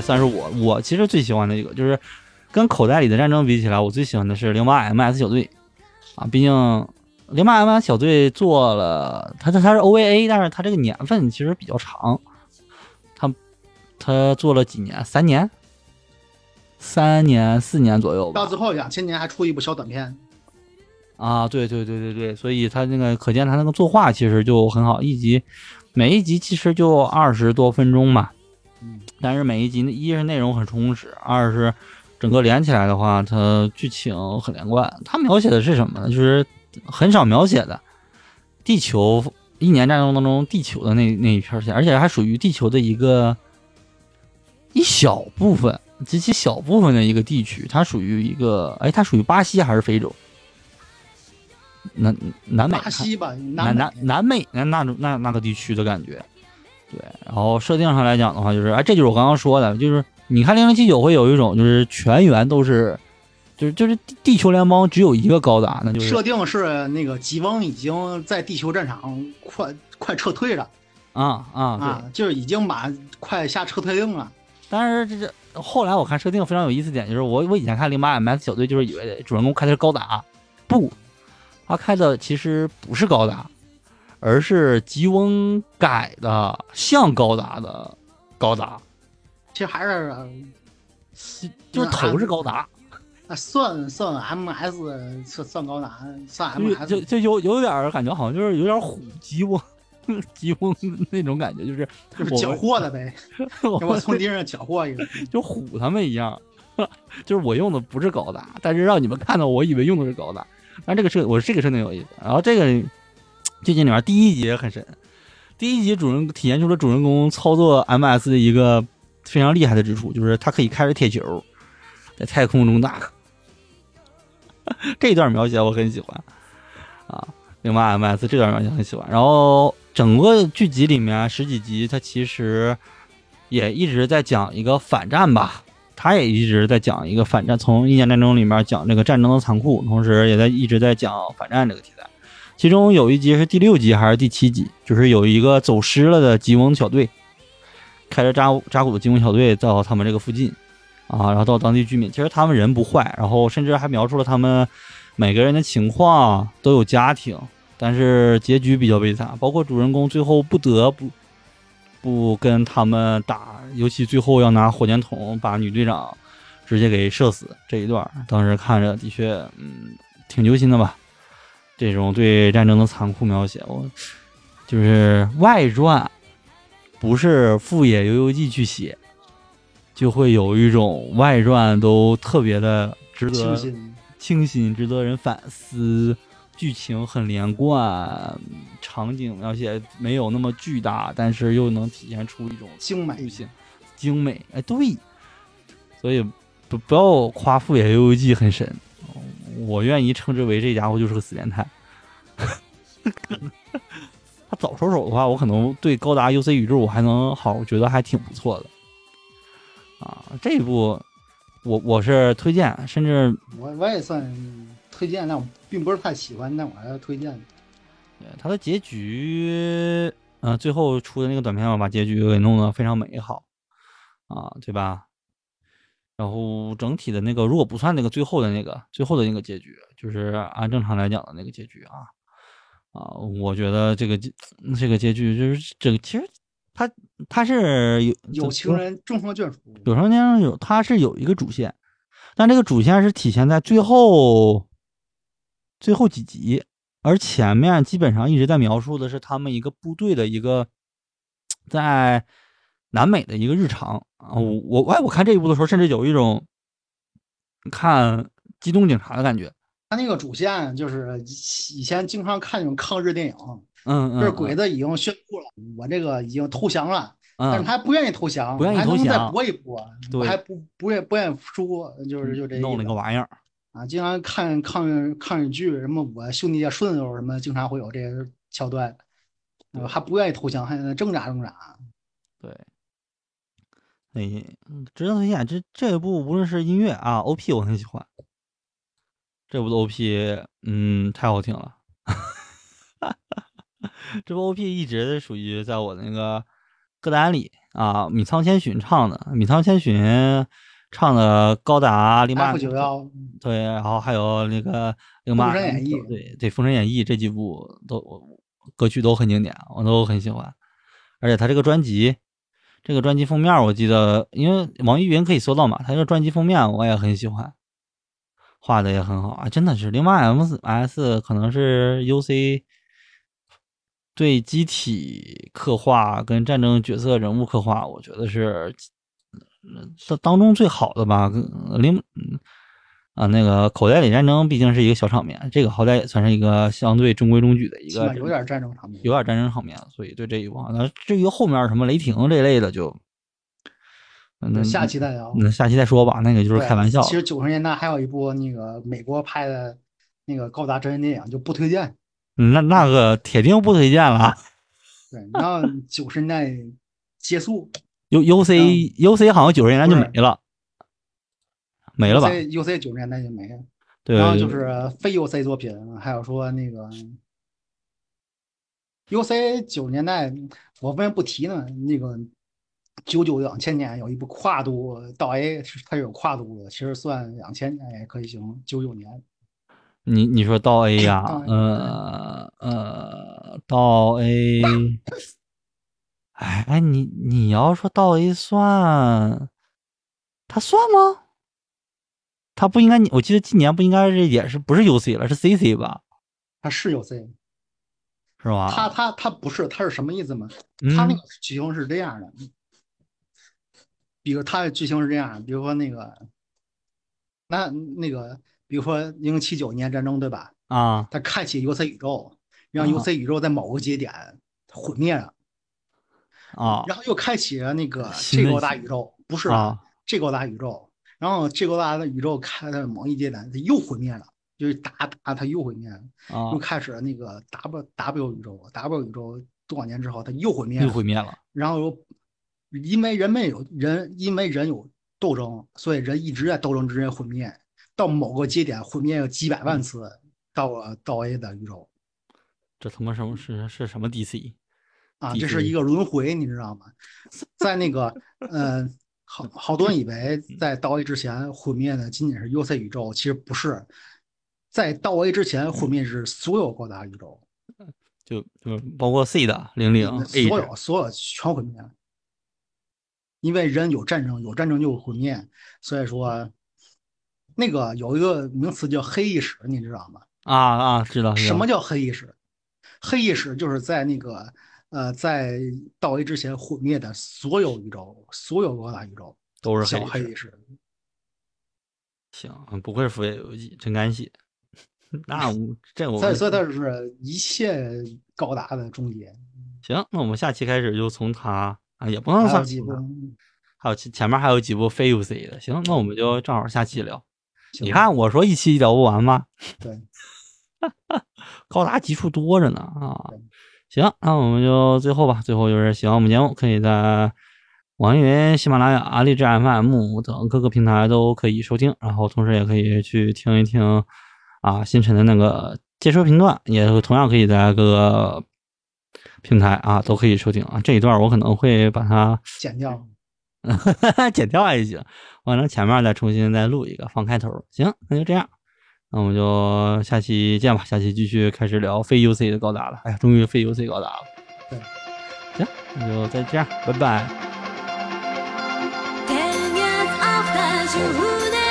算是我我其实最喜欢的一个，就是跟口袋里的战争比起来，我最喜欢的是零八 MS 小队啊，毕竟零八 MS 小队做了，它它它是 OVA，但是它这个年份其实比较长，它它做了几年？三年？三年四年左右吧。到最后两千年还出一部小短片，啊，对对对对对，所以他那个可见他那个作画其实就很好，一集每一集其实就二十多分钟吧，嗯，但是每一集一是内容很充实，二是整个连起来的话，它剧情很连贯。它描写的是什么呢？就是很少描写的地球一年战争当中地球的那那一片线，而且还属于地球的一个一小部分极其小部分的一个地区，它属于一个哎，它属于巴西还是非洲？南南美巴西吧，南南南美那那种那那个地区的感觉，对。然后设定上来讲的话，就是哎，这就是我刚刚说的，就是你看零零七九会有一种就是全员都是，就是就是地地球联邦只有一个高达，那就是设定是那个吉翁已经在地球战场快快撤退了啊啊。啊，就是已经把快下撤退令了。但是这这后来我看设定非常有意思点，就是我我以前看零八 MS 小队就是以为主人公开的是高达，不，他开的其实不是高达，而是吉翁改的像高达的高达，其实还是呃就是头是高达，啊，算算 MS 算算高达，算 MS 就就有有点感觉好像就是有点虎吉翁 [LAUGHS] 吉翁那种感觉，就是就是缴获的呗，[LAUGHS] 我给我从敌人上缴获一个。[LAUGHS] 就唬他们一样，就是我用的不是高达，但是让你们看到我以为用的是高达。但这个设我这个设定有意思。然后这个剧情里面第一集也很神，第一集主人体现出了主人公操作 MS 的一个非常厉害的之处，就是他可以开着铁球在太空中打。[LAUGHS] 这段描写我很喜欢啊，零八 MS 这段描写很喜欢。然后整个剧集里面十几集，它其实也一直在讲一个反战吧，他也一直在讲一个反战，从一年战争里面讲这个战争的残酷，同时也在一直在讲反战这个题。其中有一集是第六集还是第七集，就是有一个走失了的吉翁小队，开着扎扎古的吉翁小队到他们这个附近，啊，然后到当地居民，其实他们人不坏，然后甚至还描述了他们每个人的情况都有家庭，但是结局比较悲惨，包括主人公最后不得不不跟他们打，尤其最后要拿火箭筒把女队长直接给射死这一段，当时看着的确，嗯，挺揪心的吧。这种对战争的残酷描写，我就是外传，不是富野由悠季去写，就会有一种外传都特别的值得清新，清新，值得人反思，剧情很连贯，场景描写没有那么巨大，但是又能体现出一种精美性、精美。哎，对，所以不不要夸富野由悠季很神，我愿意称之为这家伙就是个死变态。[LAUGHS] 他早收手的话，我可能对高达 UC 宇宙我还能好，我觉得还挺不错的。啊，这一部我我是推荐，甚至我我也算推荐，但我并不是太喜欢，但我还是推荐。对它的结局，嗯、最后出的那个短片我，把结局给弄得非常美好啊，对吧？然后整体的那个，如果不算那个最后的那个最后的那个结局，就是按正常来讲的那个结局啊。啊，我觉得这个结这个结局就是这个，其实它它是有有情人终成眷属，有成年人有，它是有一个主线，但这个主线是体现在最后最后几集，而前面基本上一直在描述的是他们一个部队的一个在南美的一个日常啊。我我哎，我看这一部的时候，甚至有一种看机动警察的感觉。他那个主线就是以前经常看那种抗日电影，嗯嗯，就是鬼子已经宣布了，我这个已经投降了，嗯但是嗯，他还不愿意投降，不愿意我还能投降再搏一搏，对还不不愿不愿意输，就是就这意弄了个玩意儿。啊。经常看抗日抗日剧，什么我兄弟家顺溜什么，经常会有这些桥段，呃还不愿意投降，还在挣扎挣扎。对，哎，嗯值得推荐。这这部无论是音乐啊，OP 我很喜欢，这部的 OP，嗯，太好听了。[LAUGHS] 这部 OP 一直属于在我那个歌单里啊，米仓千寻唱的，米仓千寻唱的高达零八九幺，对，然后还有那个零八封神演义对对，《封神演义》这几部都我歌曲都很经典，我都很喜欢。而且他这个专辑，这个专辑封面我记得，因为网易云可以搜到嘛，他这个专辑封面我也很喜欢，画的也很好啊，真的是零八 M S 可能是 U C 对机体刻画跟战争角色人物刻画，我觉得是当当中最好的吧。跟零嗯啊，那个口袋里战争毕竟是一个小场面，这个好歹也算是一个相对中规中矩的一个有点战争场面。有点战争场面，所以对这一部，那至于后面什么雷霆这类的就，那下期再聊。那下期再说吧，那个就是开玩笑。其实九十年代还有一部那个美国拍的那个高达真人电影，就不推荐。嗯那那个铁定不推荐了。对，然后九十年代结束 U U C U C 好像九十年代就没了，没了吧？？U C 九十年代就没了。对，然后就是非 U C 作品，还有说那个 U C 九十年代，我为什么不提呢？那个九九两千年有一部跨度到 A，它是有跨度的，其实算两千年也可以行。九九年你你说到 A 呀、呃呃，到 A，哎哎，你你要说到 A 算，它算吗？它不应该，我记得今年不应该是也是不是 UC 了，是 CC 吧？他是 U C，是吧？他他他不是，他是什么意思吗？嗯。它那个剧情是这样的，比如他的剧情是这样，比如说那个，那那个，比如说零七九年战争对吧？啊。他开启 UC 宇宙，让啊。UC 宇宙在某个节点毁灭了，啊。然后又开启了那个这个大宇宙，不是啊。这个大宇宙，然后这个大的宇宙开的某一阶段，它又毁灭了，就是打打它又毁灭了，啊又，开始了那个 W W 宇宙，W 宇宙多少年之后它又毁灭了，又毁灭了。然后又因为人没有人，因为人有斗争，所以人一直在斗争之间毁灭，到某个节点毁灭了几百万次，到了到 A 的宇宙这他妈什么是是什么 DC？啊，这是一个轮回，你知道吗？在那个，呃，好好多人以为在到 A 之前毁灭的仅仅是 UC 宇宙，其实不是，在到 A 之前毁灭是所有高达宇宙，就就包括 C 的零零所有所有全毁灭了。因为人有战争，有战争就有毁灭，所以说，那个有一个名词叫黑历史，你知道吗？啊啊，知道知道什么叫黑历史？黑历史就是在那个呃，在到 A 之前毁灭的所有宇宙，所有高大宇宙都是小黑。行，不愧是福野游记，真敢写。[LAUGHS] 那我这我所以说它是一切高达的终结。行，那我们下期开始就从它啊，也不能算几部，还有前前面还有几部非 UC 的。行，那我们就正好下期聊。你看我说一期聊不完吗？对，[LAUGHS] 高达集数多着呢啊对。行，那我们就最后吧，最后就是喜欢我们节目，可以在网易云、喜马拉雅、荔枝 FM 等各个平台都可以收听，然后同时也可以去听一听啊星辰的那个解说频段，也同样可以在各个平台啊都可以收听啊。这一段我可能会把它剪掉。[LAUGHS] 剪掉还行，完了前面再重新再录一个放开头。行，那就这样，那我们就下期见吧。下期继续开始聊非 UC 的高达了。哎呀，终于非 UC 高达了。对，行，那就再这样，拜拜。Ten years after 10年